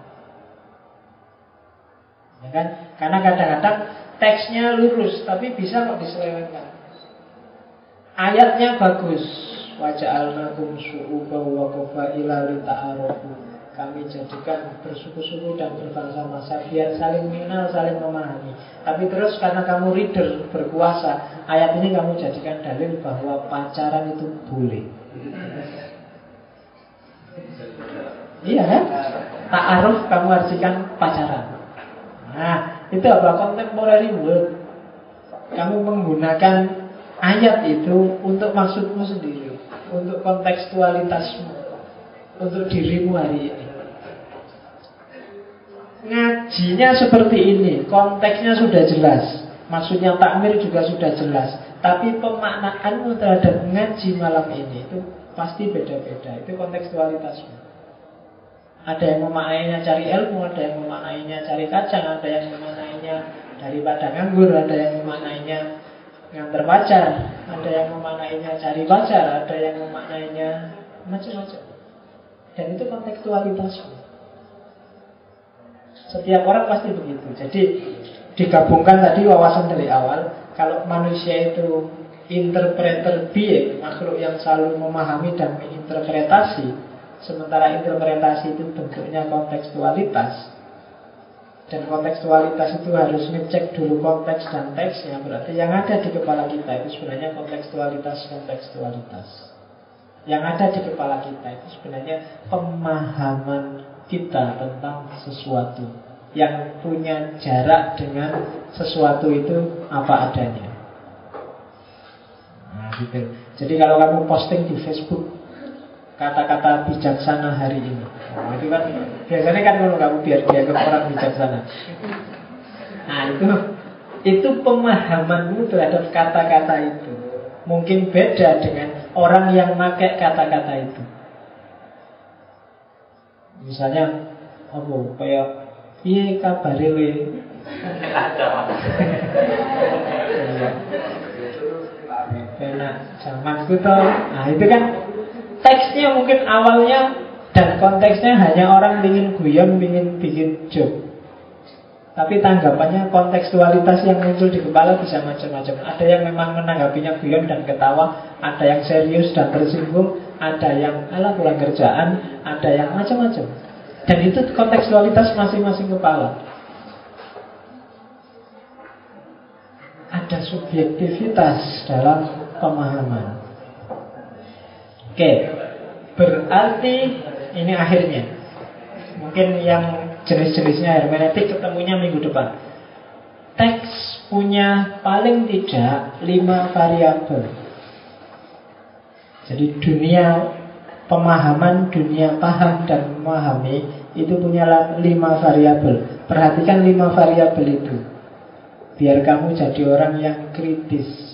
Ya kan? Karena kadang-kadang teksnya lurus tapi bisa kok diselewengkan. Ayatnya bagus. Waja'alnakum su'uba wa qabaila lita'arofu. Kami jadikan bersuku-suku dan berbangsa masa biar saling mengenal, saling memahami. Tapi terus karena kamu reader berkuasa, ayat ini kamu jadikan dalil bahwa pacaran itu boleh. Iya kan? Ta'aruf kamu artikan pacaran. Nah, itu apa? Contemporary word. Kamu menggunakan ayat itu untuk maksudmu sendiri untuk kontekstualitasmu, untuk dirimu hari ini. Ngajinya seperti ini, konteksnya sudah jelas, maksudnya takmir juga sudah jelas, tapi pemaknaanmu terhadap ngaji malam ini itu pasti beda-beda. Itu kontekstualitasmu. Ada yang memaknainya cari ilmu, ada yang memaknainya cari kacang, ada yang memaknainya daripada nganggur, ada yang memaknainya ngantar pacar, ada yang memaknainya cari pacar, ada yang memaknainya macam-macam. Dan itu kontekstualitas. Setiap orang pasti begitu. Jadi digabungkan tadi wawasan dari awal, kalau manusia itu interpreter being, makhluk yang selalu memahami dan menginterpretasi, sementara interpretasi itu bentuknya kontekstualitas, dan kontekstualitas itu harus ngecek dulu konteks dan teksnya. Berarti yang ada di kepala kita itu sebenarnya kontekstualitas-kontekstualitas Yang ada di kepala kita itu sebenarnya pemahaman kita tentang sesuatu. Yang punya jarak dengan sesuatu itu apa adanya. Nah gitu. Jadi kalau kamu posting di Facebook kata-kata bijaksana hari ini. Nah, itu kan biasanya kan kalau kamu biar dia ke orang bijaksana. Nah itu itu pemahamanmu terhadap kata-kata itu mungkin beda dengan orang yang pakai kata-kata itu. Misalnya, apa kayak piye kabare le? Enak zamanku tuh. Nah, itu kan teksnya mungkin awalnya dan konteksnya hanya orang ingin guyon, ingin bikin joke. Tapi tanggapannya kontekstualitas yang muncul di kepala bisa macam-macam. Ada yang memang menanggapinya guyon dan ketawa, ada yang serius dan tersinggung, ada yang ala pulang kerjaan, ada yang macam-macam. Dan itu kontekstualitas masing-masing kepala. Ada subjektivitas dalam pemahaman. Oke, berarti ini akhirnya. Mungkin yang jenis-jenisnya hermeneutik ketemunya minggu depan. Teks punya paling tidak lima variabel. Jadi dunia pemahaman, dunia paham dan memahami itu punya lima variabel. Perhatikan lima variabel itu. Biar kamu jadi orang yang kritis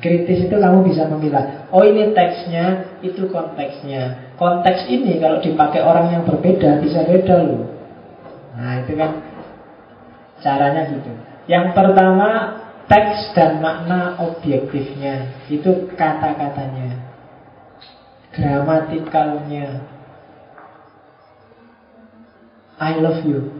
Kritis itu kamu bisa memilah. Oh ini teksnya, itu konteksnya. Konteks ini kalau dipakai orang yang berbeda Bisa beda loh. Nah itu kan Caranya gitu. Yang pertama Teks dan makna objektifnya. Itu kata-katanya. Gramatikalnya I love you.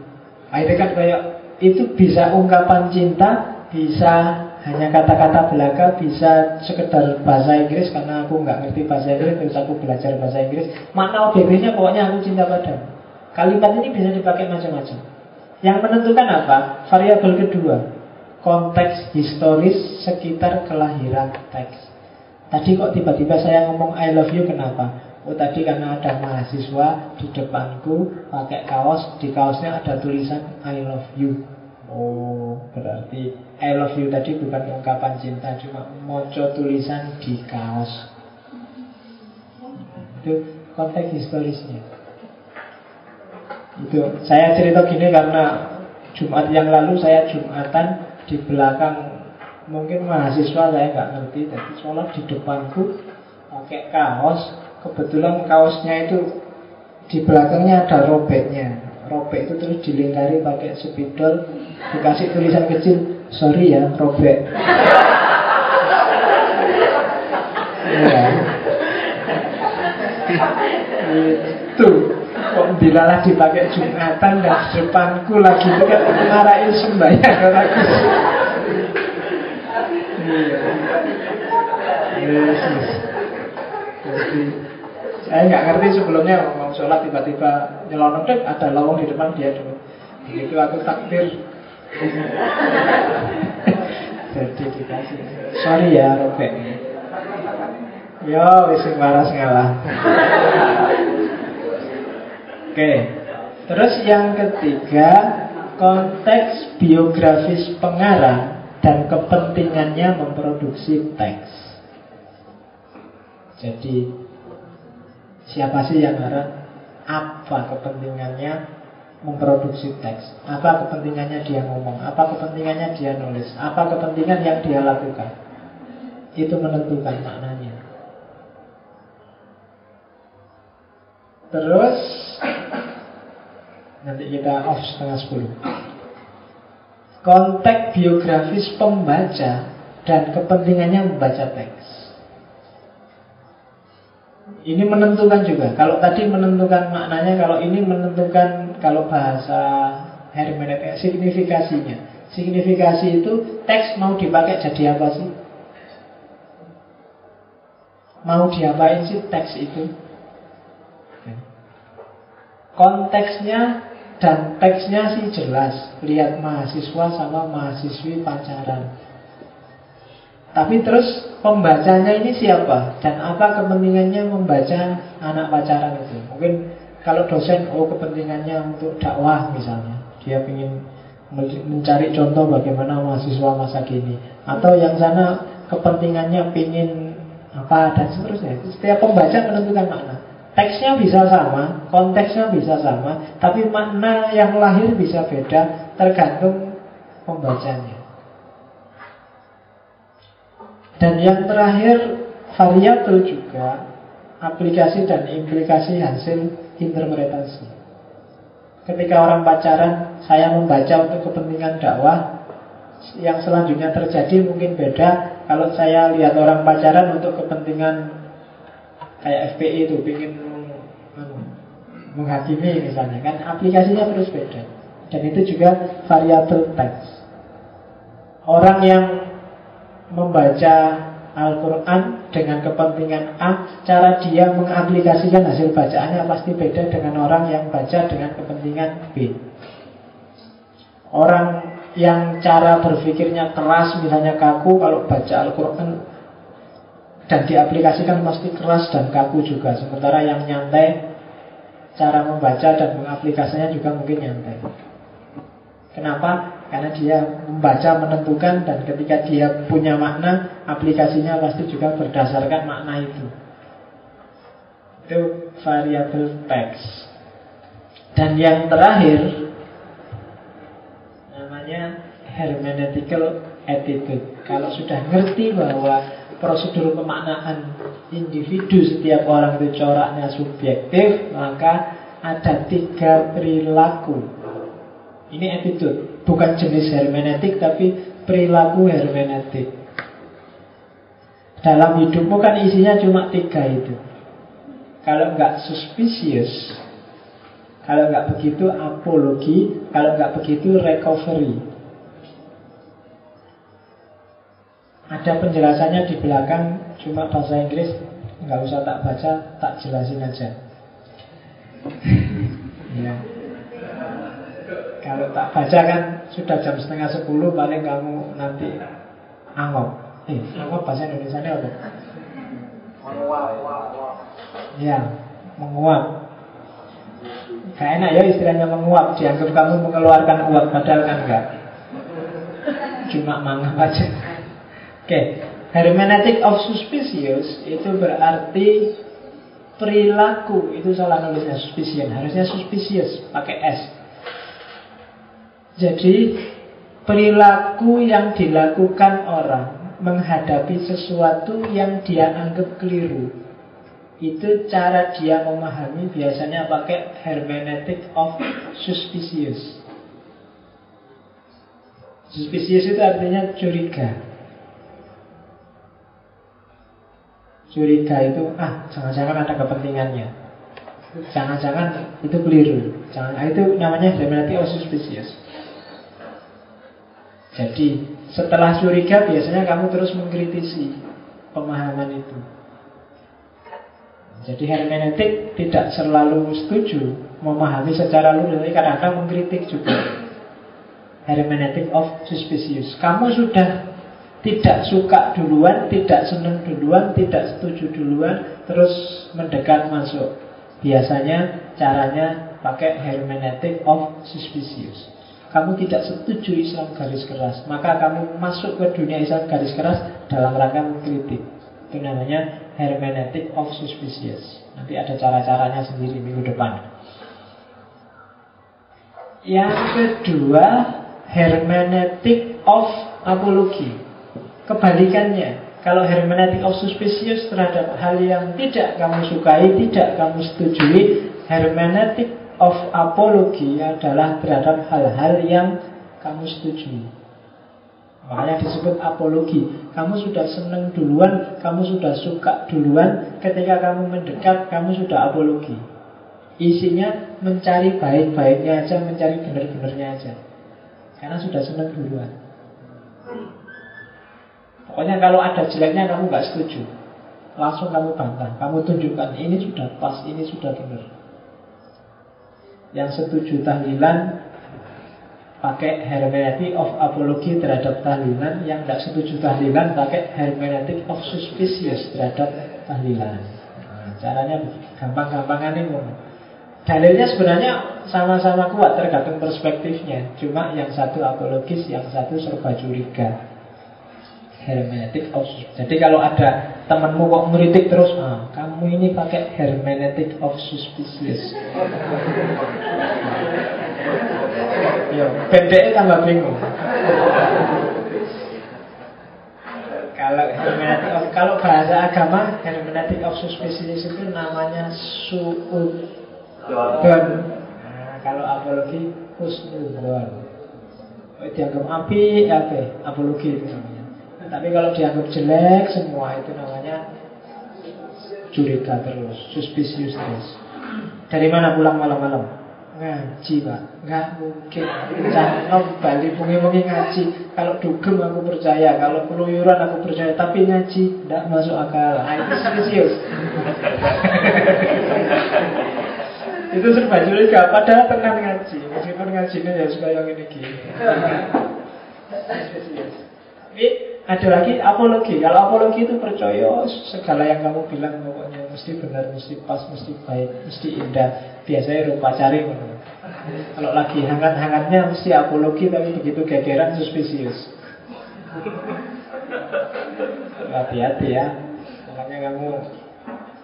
Nah, Itu kan kayak Itu bisa ungkapan cinta Bisa hanya kata-kata belaka bisa sekedar bahasa Inggris karena aku nggak ngerti bahasa Inggris terus aku belajar bahasa Inggris. Makna objektifnya pokoknya aku cinta padamu kalimat ini bisa dipakai macam-macam. Yang menentukan apa? Variabel kedua. Konteks historis sekitar kelahiran teks. Tadi kok tiba-tiba saya ngomong I love you kenapa? Oh tadi karena ada mahasiswa di depanku pakai kaos di kaosnya ada tulisan I love you Oh, berarti I love you tadi bukan ungkapan cinta, cuma moco tulisan di kaos. Itu konteks historisnya. Itu saya cerita gini karena Jumat yang lalu saya Jumatan di belakang mungkin mahasiswa saya nggak ngerti, tapi sholat di depanku pakai kaos, kebetulan kaosnya itu di belakangnya ada robeknya. Robek itu terus dilingkari pakai spidol, dikasih tulisan kecil, sorry ya, robek. Iya. Itu kok dilalah dipakai Jumatan dan depanku lagi kan marahin sembahyang orang Iya. Yes, yes. Jadi saya nggak ngerti sebelumnya mau sholat tiba-tiba nyelonong deh ada lowong di depan dia dulu. Begitu aku takbir. Jadi dikasih. Sorry ya Robek. Yo, wis waras ngalah. Oke. Terus yang ketiga, konteks biografis pengarang dan kepentingannya memproduksi teks. Jadi siapa sih yang ngarang? Apa kepentingannya memproduksi teks? Apa kepentingannya dia ngomong? Apa kepentingannya dia nulis? Apa kepentingan yang dia lakukan? Itu menentukan maknanya. Terus nanti kita off setengah sepuluh. Konteks biografis pembaca dan kepentingannya membaca teks. Ini menentukan juga. Kalau tadi menentukan maknanya, kalau ini menentukan kalau bahasa hermeneutik signifikasinya. Signifikasi itu teks mau dipakai jadi apa sih? Mau diapain sih teks itu? Konteksnya dan teksnya sih jelas. Lihat mahasiswa sama mahasiswi pacaran. Tapi terus pembacanya ini siapa? Dan apa kepentingannya membaca anak pacaran itu? Mungkin kalau dosen, oh kepentingannya untuk dakwah misalnya. Dia ingin mencari contoh bagaimana mahasiswa masa kini. Atau yang sana kepentingannya ingin apa dan seterusnya. Setiap pembaca menentukan makna. Teksnya bisa sama, konteksnya bisa sama, tapi makna yang lahir bisa beda tergantung pembacanya. Dan yang terakhir variabel juga aplikasi dan implikasi hasil interpretasi. Ketika orang pacaran, saya membaca untuk kepentingan dakwah, yang selanjutnya terjadi mungkin beda. Kalau saya lihat orang pacaran untuk kepentingan kayak FPI itu ingin menghakimi misalnya kan aplikasinya terus beda. Dan itu juga variabel teks. Orang yang membaca Al-Quran dengan kepentingan A, cara dia mengaplikasikan hasil bacaannya pasti beda dengan orang yang baca dengan kepentingan B. Orang yang cara berpikirnya keras, misalnya kaku, kalau baca Al-Quran dan diaplikasikan pasti keras dan kaku juga. Sementara yang nyantai, cara membaca dan mengaplikasinya juga mungkin nyantai. Kenapa? Karena dia membaca menentukan dan ketika dia punya makna Aplikasinya pasti juga berdasarkan makna itu. Itu variable text. Dan yang terakhir Namanya hermeneutical attitude. Kalau sudah ngerti bahwa prosedur pemaknaan individu setiap orang itu coraknya subjektif Maka ada tiga perilaku. Ini attitude bukan jenis hermeneutik tapi perilaku hermeneutik. Dalam hidupmu kan isinya cuma tiga itu. Kalau nggak suspicious, kalau nggak begitu apologi, kalau nggak begitu recovery. Ada penjelasannya di belakang, cuma bahasa Inggris nggak usah tak baca, tak jelasin aja. ya. Kalau tak baca kan sudah jam setengah sepuluh paling kamu nanti angop. Eh, angop bahasa Indonesia ini apa? Menguap. Ya, menguap. Gak enak ya istilahnya menguap Dianggap kamu mengeluarkan uap Padahal kan enggak Cuma mangap aja Oke okay. Hermeneutic of suspicious Itu berarti Perilaku Itu salah nulisnya suspicion Harusnya suspicious Pakai S jadi perilaku yang dilakukan orang menghadapi sesuatu yang dia anggap keliru. itu cara dia memahami biasanya pakai hermeneutic of suspicious. Suspicious itu artinya curiga. Curiga itu, ah jangan-jangan ada kepentingannya. Jangan-jangan itu keliru. Jangan, ah, itu namanya hermeneutic of suspicious. Jadi setelah curiga biasanya kamu terus mengkritisi pemahaman itu. Jadi hermeneutik tidak selalu setuju memahami secara lurus, tapi kadang-kadang mengkritik juga. Hermeneutik of suspicious. Kamu sudah tidak suka duluan, tidak senang duluan, tidak setuju duluan, terus mendekat masuk. Biasanya caranya pakai hermeneutik of suspicious. Kamu tidak setuju Islam garis keras, maka kamu masuk ke dunia Islam garis keras dalam rangka mengkritik. Itu namanya hermeneutic of suspicious. Nanti ada cara-caranya sendiri minggu depan. Yang kedua, hermeneutic of apology. Kebalikannya, kalau hermeneutic of suspicious terhadap hal yang tidak kamu sukai, tidak kamu setujui, hermeneutic of apology adalah terhadap hal-hal yang kamu setujui. Makanya disebut apologi. Kamu sudah senang duluan, kamu sudah suka duluan. Ketika kamu mendekat, kamu sudah apologi. Isinya mencari baik-baiknya aja, mencari benar-benarnya aja. Karena sudah senang duluan. Pokoknya kalau ada jeleknya kamu nggak setuju. Langsung kamu bantah, kamu tunjukkan ini sudah pas, ini sudah benar. Yang setuju tahlilan pakai hermeneutic of apology terhadap tahlilan. Yang tidak setuju tahlilan pakai hermeneutic of suspicious terhadap tahlilan. Nah, caranya gampang-gampangan ini dalilnya sebenarnya sama-sama kuat tergantung perspektifnya. Cuma yang satu apologis yang satu serba curiga hermeneutic of jadi kalau ada temanmu kok meritik terus ah, kamu ini pakai hermeneutic of suspicious. Ya, pendeknya tambah bingung. kalau hermeneutic of, kalau bahasa agama hermeneutic of suspicious itu namanya suud dan nah, kalau apologi husnudon. Dianggap api ya apa? Apologi itu namanya tapi kalau dianggap jelek semua itu namanya curiga terus suspicious terus dari mana pulang malam-malam? Ngaji pak. Nggak mungkin. Jangan bali bengi-bengi ngaji. Kalau dugem aku percaya kalau keluyuran aku percaya tapi ngaji tidak masuk akal. Nah, itu serius itu serba curiga. Padahal tenang ngaji. Meskipun ngajinya ya suka yang ini gini ada lagi apologi kalau apologi itu percaya segala yang kamu bilang pokoknya mesti benar mesti pas mesti baik mesti indah biasanya rupa cari kalau lagi hangat-hangatnya mesti apologi tapi begitu gegeran suspicious. Hati-hati ya. Makanya kamu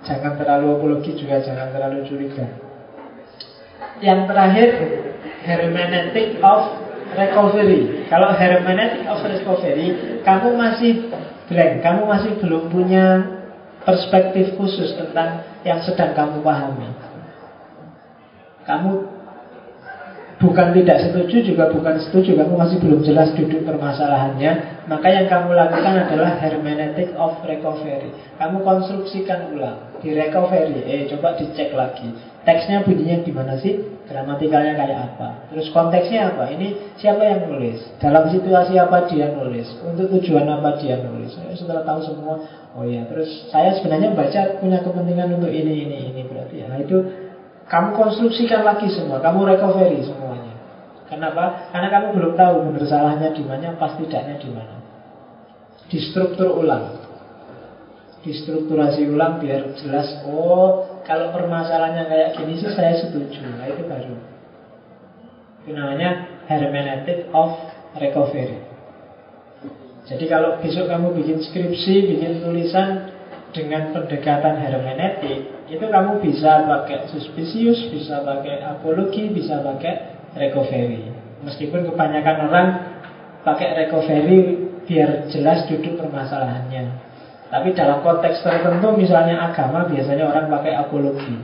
jangan terlalu apologi juga jangan terlalu curiga. Yang terakhir hermeneutic of recovery. Kalau hermeneutic of recovery, kamu masih blank, kamu masih belum punya perspektif khusus tentang yang sedang kamu pahami. Kamu Bukan tidak setuju juga bukan setuju Kamu masih belum jelas duduk permasalahannya Maka yang kamu lakukan adalah Hermeneutic of recovery Kamu konstruksikan ulang Di recovery, eh coba dicek lagi Teksnya bunyinya gimana sih? Gramatikalnya kayak apa? Terus konteksnya apa? Ini siapa yang nulis? Dalam situasi apa dia nulis? Untuk tujuan apa dia nulis? Setelah tahu semua Oh iya, terus saya sebenarnya baca punya kepentingan untuk ini, ini, ini Berarti ya, nah itu kamu konstruksikan lagi semua, kamu recovery semuanya. Kenapa? Karena kamu belum tahu benar salahnya di mana, pas tidaknya di mana. Distruktur ulang. Distrukturasi ulang biar jelas, oh kalau permasalahannya kayak gini sih saya setuju. Nah itu baru. Itu namanya hermeneutic of recovery. Jadi kalau besok kamu bikin skripsi, bikin tulisan dengan pendekatan hermeneutik, itu kamu bisa pakai suspicious, bisa pakai apologi, bisa pakai recovery. Meskipun kebanyakan orang pakai recovery biar jelas duduk permasalahannya. Tapi dalam konteks tertentu misalnya agama biasanya orang pakai apologi.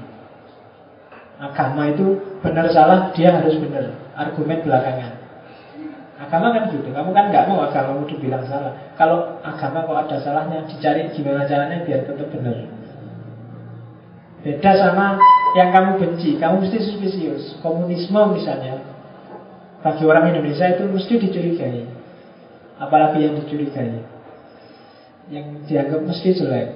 Agama itu benar salah dia harus benar. Argumen belakangan. Agama kan gitu. Kamu kan nggak mau agamamu dibilang salah. Kalau agama kok ada salahnya, dicari gimana caranya biar tetap benar. Beda sama yang kamu benci. Kamu mesti suspicious. Komunisme misalnya, bagi orang Indonesia itu mesti dicurigai. Apalagi yang dicurigai yang dianggap mesti jelek.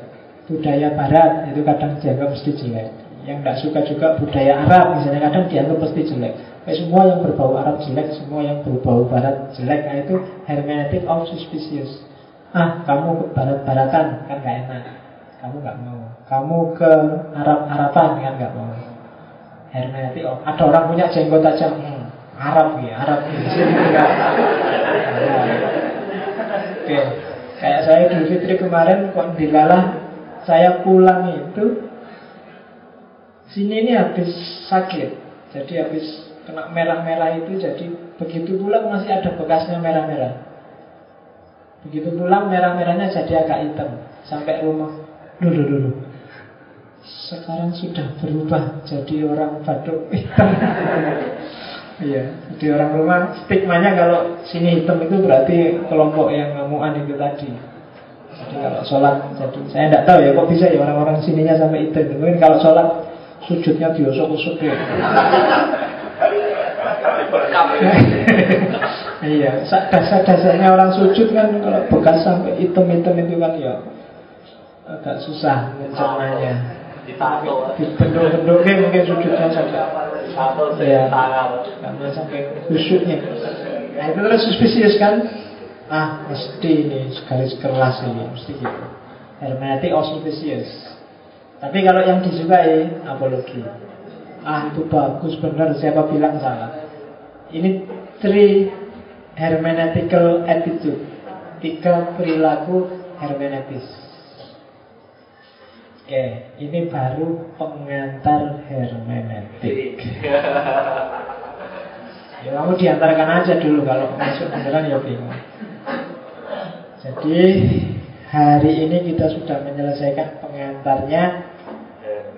Budaya barat itu kadang dianggap mesti jelek. Yang tidak suka juga budaya Arab misalnya kadang dianggap mesti jelek. Kayak semua yang berbau Arab jelek semua yang berbau barat jelek. Nah itu hermeneutic of suspicious. Ah kamu ke barat-baratan kan gak enak. Kamu gak mau. Kamu ke Arab-Araban kan gak mau. Hermeneutic of ada orang punya jenggot aja hmm, Arab ya Arab oke. okay. Kayak saya di Fitri kemarin kok dilalah saya pulang itu sini ini habis sakit. Jadi habis kena merah-merah itu jadi begitu pulang masih ada bekasnya merah-merah. Begitu pulang merah-merahnya jadi agak hitam sampai rumah. Dulu dulu. Sekarang sudah berubah jadi orang Batuk hitam. Iya, di orang rumah stigmanya kalau sini hitam itu berarti kelompok yang ngamuan itu tadi. Jadi kalau sholat, jadi saya tidak tahu ya kok bisa ya orang-orang sininya sampai hitam. Mungkin kalau sholat sujudnya diosok-osok ya. iya, dasar-dasarnya orang sujud kan kalau bekas sampai hitam-hitam itu kan ya agak susah mencernanya dibentuk-bentuknya mungkin sujudnya saja ya karena sampai khusyuknya. Nah itu terus suspicious kan? Ah mesti ini garis keras ini mesti gitu. Hermeneutic or suspicious tapi kalau yang disukai apologi. Ah itu bagus benar. Siapa bilang salah? Ini three hermeneutical attitude. Tiga perilaku hermeneutis Oke, ini baru pengantar hermeneutik. ya kamu diantarkan aja dulu kalau masuk beneran ya bingung. Jadi hari ini kita sudah menyelesaikan pengantarnya.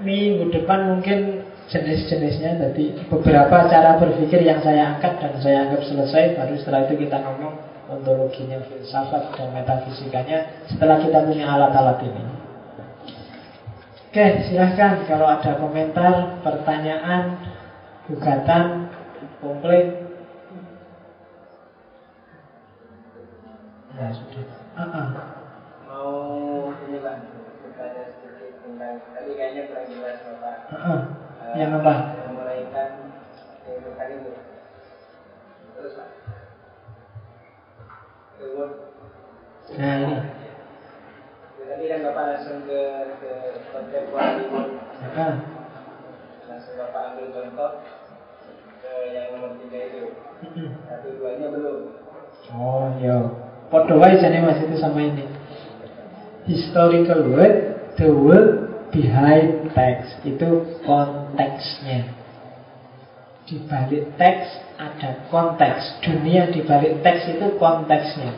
Minggu depan mungkin jenis-jenisnya Jadi beberapa cara berpikir yang saya angkat dan saya anggap selesai Baru setelah itu kita ngomong ontologinya filsafat dan metafisikanya Setelah kita punya alat-alat ini Oke, silahkan kalau ada komentar, pertanyaan, gugatan, komplain. Ya sudah. Uh -uh. Mau ini pak, bertanya sedikit tentang tadi kayaknya kurang jelas bapak. Uh -uh. Uh, yang apa? Memulaikan kehidupan itu. Terus pak. Nah ini tadi kan Bapak langsung ke ke kontemporari. Langsung Bapak ambil contoh ke yang nomor tiga itu. Satu duanya belum. Oh iya. Podo wae jane Mas itu sama ini. Historical word, the word behind text itu konteksnya. Di balik teks ada konteks. Dunia di balik teks itu konteksnya.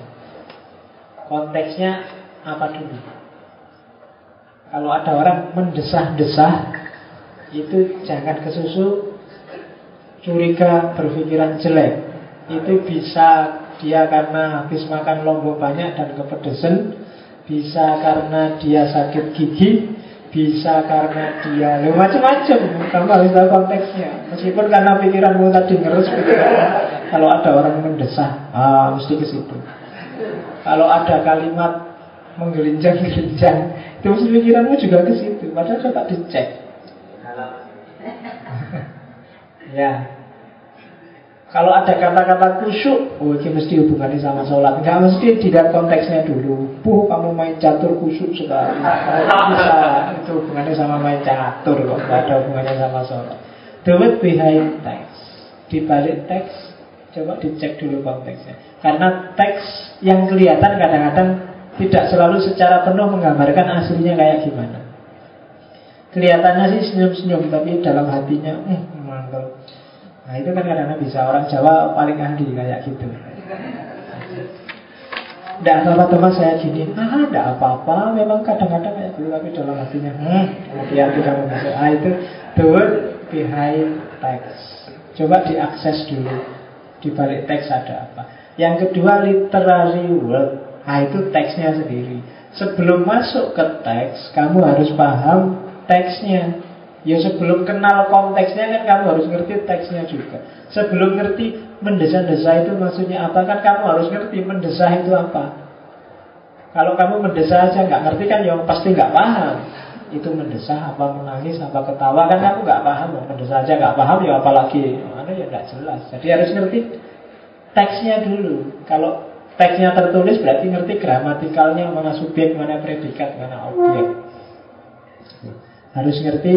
Konteksnya apa dulu? Kalau ada orang mendesah-desah Itu jangan kesusu Curiga berpikiran jelek. Itu bisa dia karena habis makan lombok banyak dan kepedesan Bisa karena dia sakit gigi Bisa karena dia macam-macam Kamu harus tahu konteksnya. Meskipun karena pikiranmu tadi ngerus Kalau ada orang mendesah ah, Mesti ke Kalau ada kalimat Menggelinjang-gelinjang Terus pikiranmu juga ke situ, padahal coba dicek. ya. Kalau ada kata-kata khusyuk, oh ini mesti hubungannya sama sholat. Enggak mesti tidak konteksnya dulu. Puh, kamu main catur khusyuk sekali. bisa, itu hubungannya sama main catur kok. Enggak ada hubungannya sama sholat. The word behind text. Di balik teks, coba dicek dulu konteksnya. Karena teks yang kelihatan kadang-kadang tidak selalu secara penuh menggambarkan aslinya kayak gimana. Kelihatannya sih senyum-senyum, tapi dalam hatinya, hmm, mantap. Nah itu kan kadang-kadang bisa orang Jawa paling ahli kayak gitu. Tidak apa-apa teman saya gini. Ah tidak apa-apa. Memang kadang-kadang kayak gitu Tapi dalam hatinya Hmm hati-hati kamu bisa Ah itu The word behind text. Coba diakses dulu. Di balik teks ada apa. Yang kedua literary word Ah itu teksnya sendiri. Sebelum masuk ke teks Kamu harus paham teksnya. Ya sebelum kenal konteksnya kan kamu harus ngerti teksnya juga. Sebelum ngerti mendesah-desah itu maksudnya apa kan kamu harus ngerti mendesah itu apa. Kalau kamu mendesah aja nggak ngerti kan yang pasti nggak paham. Itu mendesah apa menangis apa ketawa kan kamu nggak paham. Mendesah aja nggak paham ya apalagi. Mana ya nggak jelas. Jadi harus ngerti teksnya dulu. Kalau teksnya tertulis berarti ngerti gramatikalnya mana subjek mana predikat mana objek harus ngerti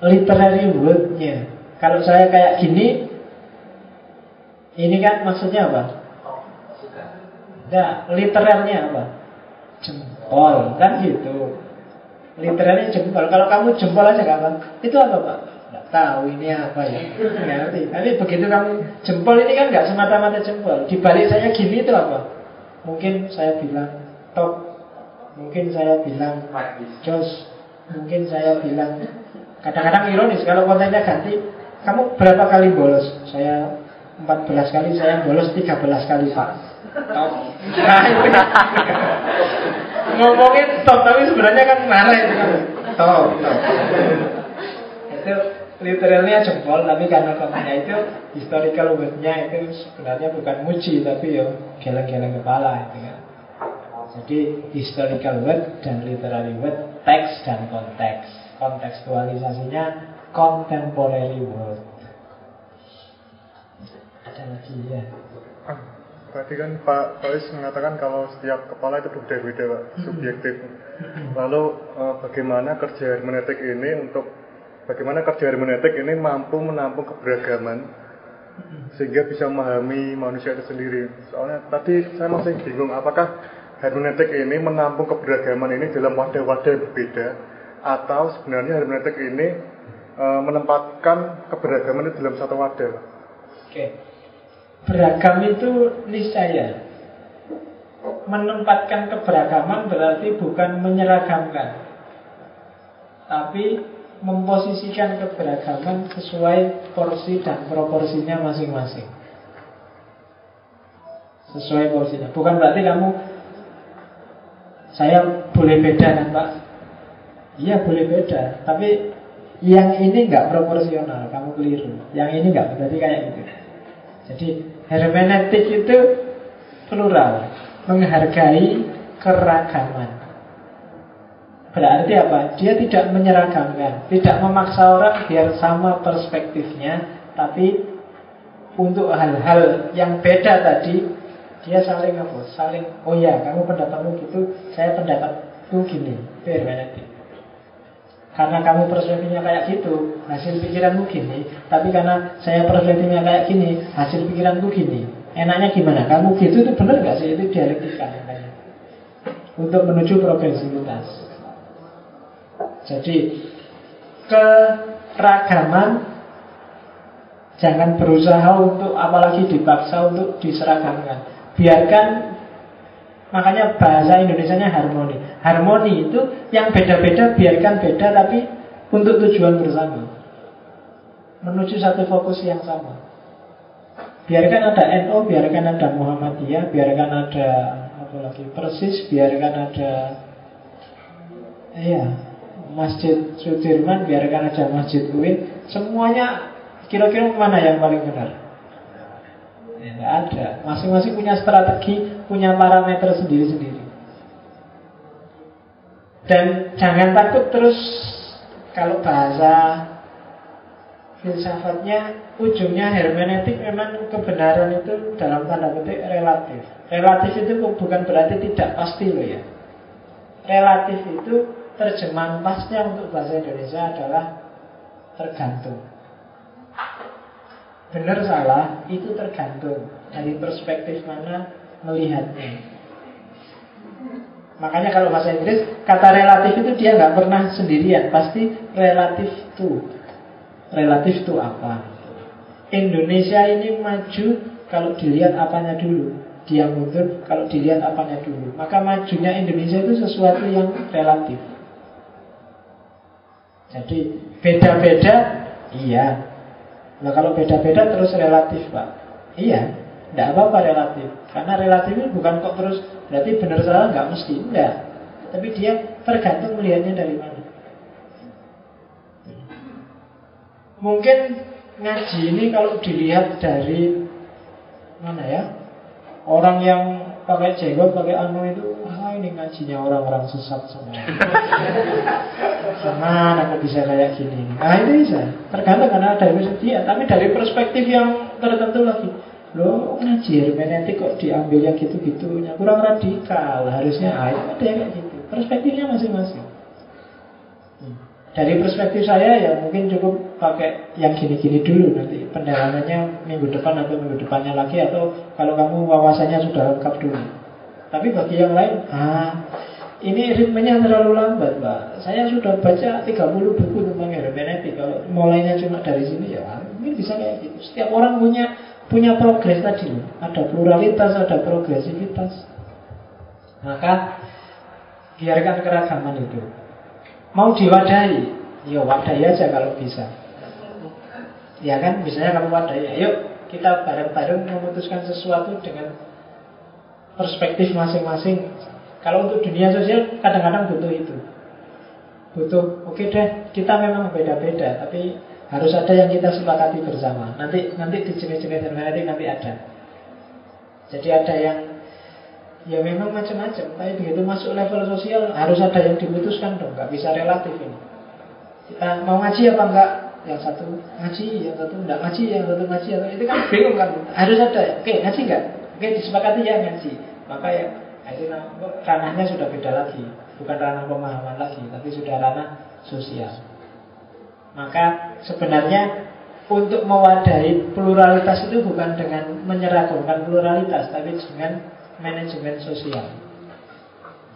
literary wordnya kalau saya kayak gini ini kan maksudnya apa? Nah, literalnya apa? Jempol, kan gitu. Literalnya jempol. Kalau kamu jempol aja kapan? Itu apa pak? Tahu ini apa ya. Ngerti. Tapi begitu kamu jempol ini kan nggak semata-mata jempol. Di balik saya gini itu apa? Mungkin saya bilang top. Mungkin saya bilang jos. Mungkin saya bilang kadang-kadang ironis kalau kontennya ganti. Kamu berapa kali bolos? Saya 14 kali saya bolos 13 kali Pak Top Nah itu Ngomongin top tapi sebenarnya kan marah itu Top, top Itu literalnya jempol tapi karena katanya itu historical wordnya itu sebenarnya bukan muji tapi ya geleng-geleng kepala itu kan jadi historical word dan literary word teks dan konteks kontekstualisasinya contemporary word ada lagi ya. Tadi kan Pak Faiz mengatakan kalau setiap kepala itu berbeda-beda Pak, subjektif. Lalu eh, bagaimana kerja hermeneutik ini untuk bagaimana kerja hermeneutik ini mampu menampung keberagaman sehingga bisa memahami manusia itu sendiri. Soalnya tadi saya masih bingung apakah hermeneutik ini menampung keberagaman ini dalam wadah-wadah yang berbeda atau sebenarnya hermeneutik ini e, menempatkan keberagaman itu dalam satu wadah. Oke. Beragam itu niscaya Menempatkan keberagaman berarti bukan menyeragamkan Tapi memposisikan keberagaman sesuai porsi dan proporsinya masing-masing. Sesuai porsinya. Bukan berarti kamu Saya boleh beda kan Pak? Iya boleh beda. Tapi yang ini nggak proporsional Kamu keliru. Yang ini nggak berarti kayak gitu. Jadi Hermeneutik itu plural, menghargai keragaman. Berarti apa? Dia tidak menyeragamkan, tidak memaksa orang biar sama perspektifnya, tapi untuk hal-hal yang beda tadi dia saling apa? Saling, oh ya, kamu pendapatmu gitu, saya pendapatku gini. Itu hermeneutik. Karena kamu perspektifnya kayak gitu, hasil pikiranmu gini. Tapi karena saya perspektifnya kayak gini, hasil pikiranku gini. Enaknya gimana? Kamu gitu itu benar nggak sih? Itu dialektika. Untuk menuju progresivitas. Jadi keragaman jangan berusaha untuk apalagi dipaksa untuk diseragamkan. Biarkan Makanya bahasa Indonesia-nya harmoni. Harmoni itu yang beda-beda biarkan beda tapi untuk tujuan bersama. Menuju satu fokus yang sama. Biarkan ada NO, biarkan ada Muhammadiyah, biarkan ada apa lagi persis, biarkan ada iya Masjid Sudirman, biarkan ada Masjid UIN, semuanya kira-kira mana yang paling benar? Ya, ada. Masing-masing punya strategi, punya parameter sendiri-sendiri. Dan jangan takut terus kalau bahasa filsafatnya ujungnya hermeneutik memang kebenaran itu dalam tanda petik relatif. Relatif itu bukan berarti tidak pasti loh ya. Relatif itu terjemahan pasnya untuk bahasa Indonesia adalah tergantung. Benar salah itu tergantung dari perspektif mana melihatnya. Makanya kalau bahasa Inggris kata relatif itu dia nggak pernah sendirian, pasti relatif to. Relatif to apa? Indonesia ini maju kalau dilihat apanya dulu. dia mundur kalau dilihat apanya dulu. Maka majunya Indonesia itu sesuatu yang relatif. Jadi beda-beda, iya. Nah kalau beda-beda terus relatif pak, iya. Tidak apa-apa relatif. Karena relatif ini bukan kok terus berarti benar salah nggak mesti, enggak. Tapi dia tergantung melihatnya dari mana. Mungkin ngaji ini kalau dilihat dari mana ya orang yang pakai jenggot pakai anu itu ini ngajinya orang-orang sesat semua mana aku bisa kayak gini? Nah itu bisa. Tergantung karena ada yang dia tapi dari perspektif yang tertentu lagi. Lo ngaji? Hermeneutik kok diambil yang gitu-gitunya? Kurang radikal. Harusnya ah, ada yang kayak gitu. Perspektifnya masing-masing. Dari perspektif saya ya mungkin cukup pakai yang gini-gini dulu. Nanti pendalamannya minggu depan atau minggu depannya lagi atau kalau kamu wawasannya sudah lengkap dulu. Tapi bagi yang lain, ah ini ritmenya terlalu lambat, Pak. Saya sudah baca 30 buku tentang hermeneutik. Kalau mulainya cuma dari sini ya, mungkin bisa kayak gitu. Setiap orang punya punya progres tadi, ada pluralitas, ada progresivitas. Maka biarkan keragaman itu. Mau diwadahi, ya wadahi aja kalau bisa. Ya kan, misalnya kamu wadahi, ayo kita bareng-bareng memutuskan sesuatu dengan perspektif masing-masing. Kalau untuk dunia sosial kadang-kadang butuh itu. Butuh, oke okay deh, kita memang beda-beda, tapi harus ada yang kita sepakati bersama. Nanti nanti di jenis-jenis hermeneutik nanti ada. Jadi ada yang Ya memang macam-macam, tapi begitu masuk level sosial harus ada yang diputuskan dong, nggak bisa relatif ini. Kita mau ngaji apa enggak? Yang satu ngaji, yang satu enggak ngaji, yang satu ngaji, atau itu kan bingung kan? Harus ada. Oke, ngaji enggak? Oke, disepakati ya ngaji. Maka ya itu ranahnya sudah beda lagi, bukan ranah pemahaman lagi, tapi sudah ranah sosial. Maka sebenarnya untuk mewadahi pluralitas itu bukan dengan menyeragamkan pluralitas, tapi dengan manajemen sosial.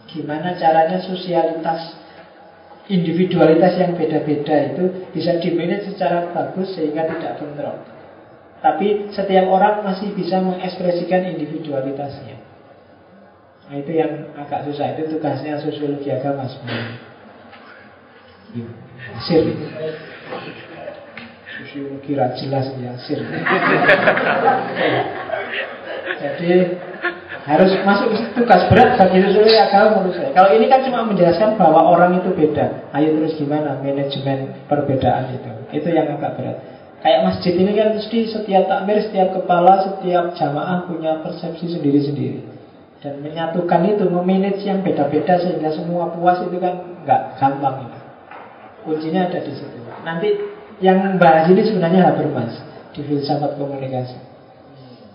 Gimana caranya sosialitas individualitas yang beda-beda itu bisa dimanage secara bagus sehingga tidak bentrok. Tapi setiap orang masih bisa mengekspresikan individualitasnya. Nah itu yang agak susah, itu tugasnya sosiologi agama sebenarnya. Sir. Sosiologi jelas ya, sir. Jadi harus masuk tugas berat bagi sosiologi agama menurut saya. Kalau ini kan cuma menjelaskan bahwa orang itu beda. Ayo terus gimana manajemen perbedaan itu? Itu yang agak berat. Kayak masjid ini kan mesti setiap takmir, setiap kepala, setiap jamaah punya persepsi sendiri-sendiri. Dan menyatukan itu, memanage yang beda-beda sehingga semua puas itu kan nggak gampang itu. Kuncinya ada di situ. Nanti yang bahas ini sebenarnya Habermas di filsafat komunikasi.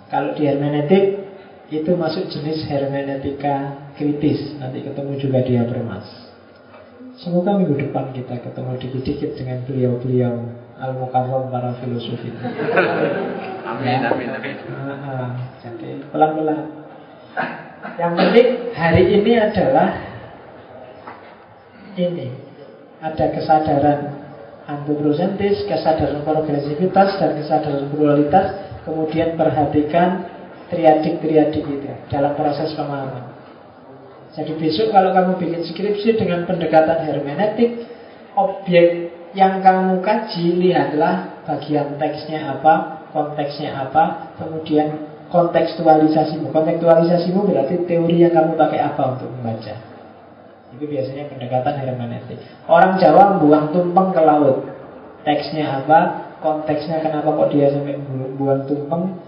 Kalau di hermeneutik itu masuk jenis hermeneutika kritis. Nanti ketemu juga di Habermas. Semoga minggu depan kita ketemu dikit-dikit dengan beliau-beliau al-mukarram para filosof itu. Amin, ya. amin, amin. Nah, jadi pelan-pelan. Yang penting hari ini adalah ini ada kesadaran antroposentis, kesadaran progresivitas dan kesadaran pluralitas. Kemudian perhatikan triadik-triadik itu dalam proses pemahaman. Jadi besok kalau kamu bikin skripsi dengan pendekatan hermeneutik, objek yang kamu kaji lihatlah bagian teksnya apa, konteksnya apa, kemudian kontekstualisasimu. Kontekstualisasimu berarti teori yang kamu pakai apa untuk membaca. Itu biasanya pendekatan hermeneutik. Orang Jawa buang tumpeng ke laut. Teksnya apa, konteksnya kenapa kok dia sampai buang tumpeng,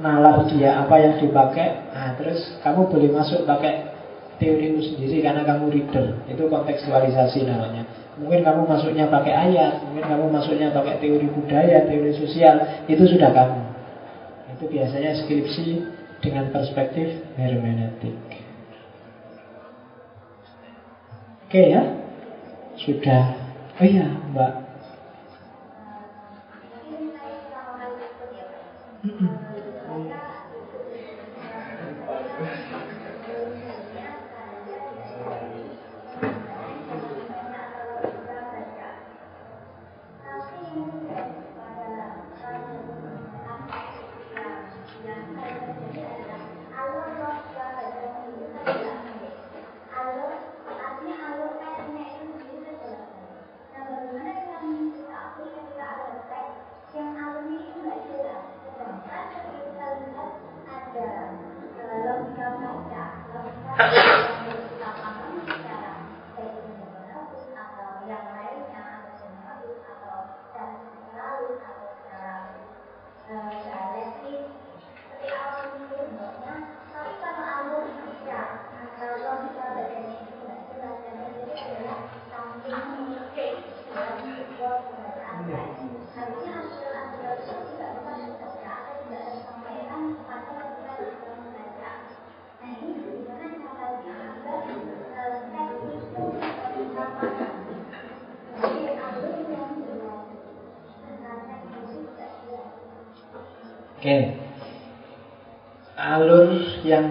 nalar dia apa yang dipakai nah terus kamu boleh masuk pakai teorimu sendiri karena kamu reader itu kontekstualisasi namanya mungkin kamu masuknya pakai ayat mungkin kamu masuknya pakai teori budaya teori sosial itu sudah kamu. Itu biasanya skripsi dengan perspektif hermeneutik. Oke ya? Sudah. Oh iya mbak. Mm -mm.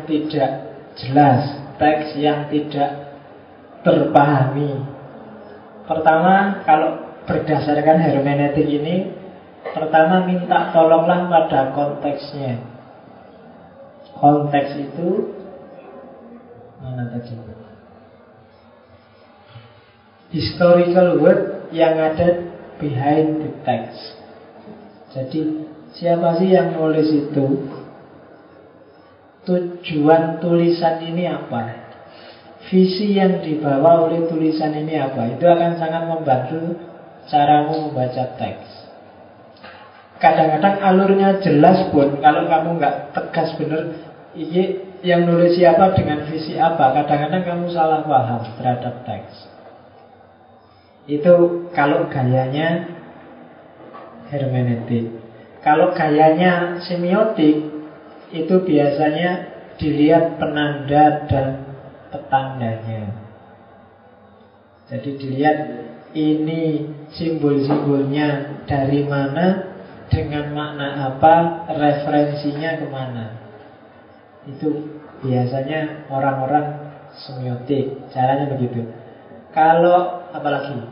Tidak jelas, teks yang tidak terpahami. Pertama, kalau berdasarkan hermeneutik ini, pertama minta tolonglah pada konteksnya. Konteks itu mana tadi? Historical word yang ada behind the text. Jadi siapa sih yang nulis itu? Tujuan tulisan ini apa? Visi yang dibawa oleh tulisan ini apa? Itu akan sangat membantu caramu membaca teks. Kadang-kadang alurnya jelas pun kalau kamu nggak tegas bener, ini yang nulis siapa dengan visi apa? Kadang-kadang kamu salah paham terhadap teks. Itu kalau gayanya hermeneutik. Kalau gayanya semiotik itu biasanya dilihat penanda dan petandanya. Jadi dilihat ini simbol-simbolnya dari mana, dengan makna apa, referensinya ke mana. Itu biasanya orang-orang semiotik, caranya begitu. Kalau apalagi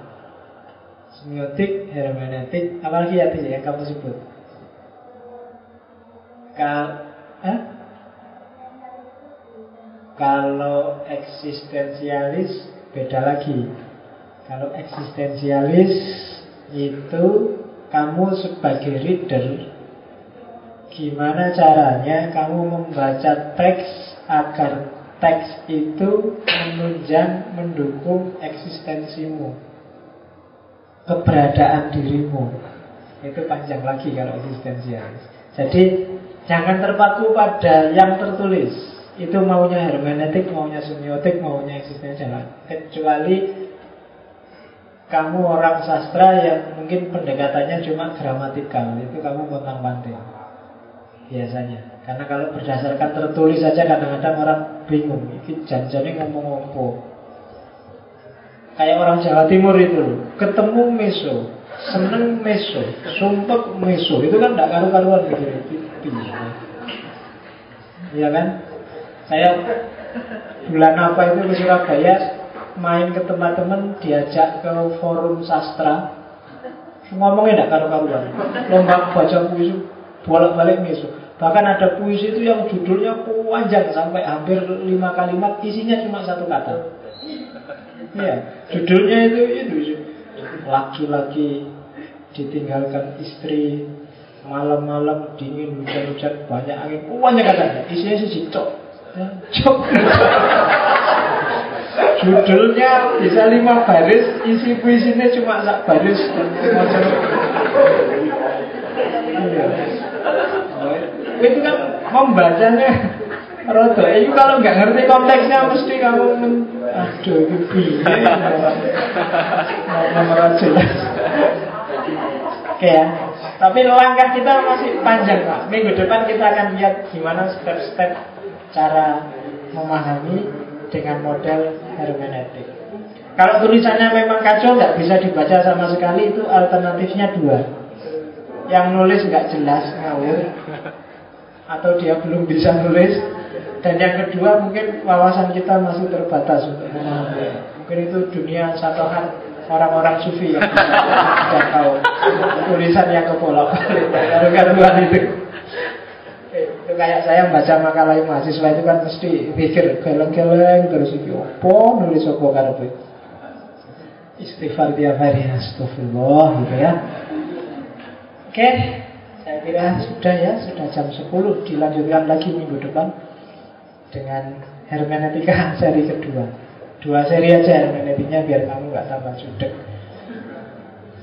semiotik, hermeneutik, apalagi ya yang kamu sebut. Kal, eh? Kalau eksistensialis beda lagi. Kalau eksistensialis itu kamu sebagai reader gimana caranya kamu membaca teks agar teks itu menunjang mendukung eksistensimu keberadaan dirimu itu panjang lagi kalau eksistensialis jadi jangan terpaku pada yang tertulis. Itu maunya hermeneutik maunya semiotik maunya eksistensial kecuali kamu orang sastra yang mungkin pendekatannya cuma gramatikal. Itu kamu pontang panting biasanya. Karena kalau berdasarkan tertulis saja kadang-kadang orang bingung. Ini janjane ngomong apa? Kayak orang Jawa Timur itu. Ketemu meso seneng meso sumpah meso. Itu kan tidak karu-karuan gitu Iya kan? Saya bulan apa itu ke Surabaya main ke teman-teman diajak ke forum sastra. Ngomongnya tidak karu-karuan. Lomba baca puisi bolak-balik misu bahkan ada puisi itu yang judulnya panjang sampai hampir lima kalimat isinya cuma satu kata. Ya judulnya itu itu laki-laki ditinggalkan istri malam-malam dingin hujan-hujan banyak angin. Banyak katanya isinya sih cok cok Judulnya bisa lima baris, isi puisinya cuma sak baris. Iya. Itu kan membacanya Rodo, itu kalau nggak ngerti konteksnya mesti kamu men... Aduh, itu piye Nomor jelas Oke ya Tapi langkah kita masih panjang Pak Minggu depan kita akan lihat gimana step-step Cara memahami dengan model hermeneutik. Kalau tulisannya memang kacau nggak bisa dibaca sama sekali itu alternatifnya dua. Yang nulis nggak jelas ngawur atau dia belum bisa nulis dan yang kedua mungkin wawasan kita masih terbatas untuk memahami. Mungkin itu dunia satohan orang-orang sufi yang tidak tahu. Tulisan yang kepolok karuan itu. Itu kayak saya membaca makalah mahasiswa itu kan mesti pikir geleng-geleng terus itu opo nulis opo karepe istighfar tiap hari astagfirullah gitu ya. Oke saya kira sudah ya sudah jam 10 dilanjutkan lagi minggu depan dengan hermeneutika seri kedua dua seri aja hermeneutiknya biar kamu nggak tambah judek.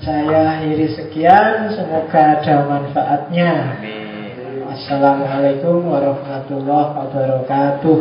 Saya akhiri sekian semoga ada manfaatnya. Amin. Assalamualaikum warahmatullahi wabarakatuh.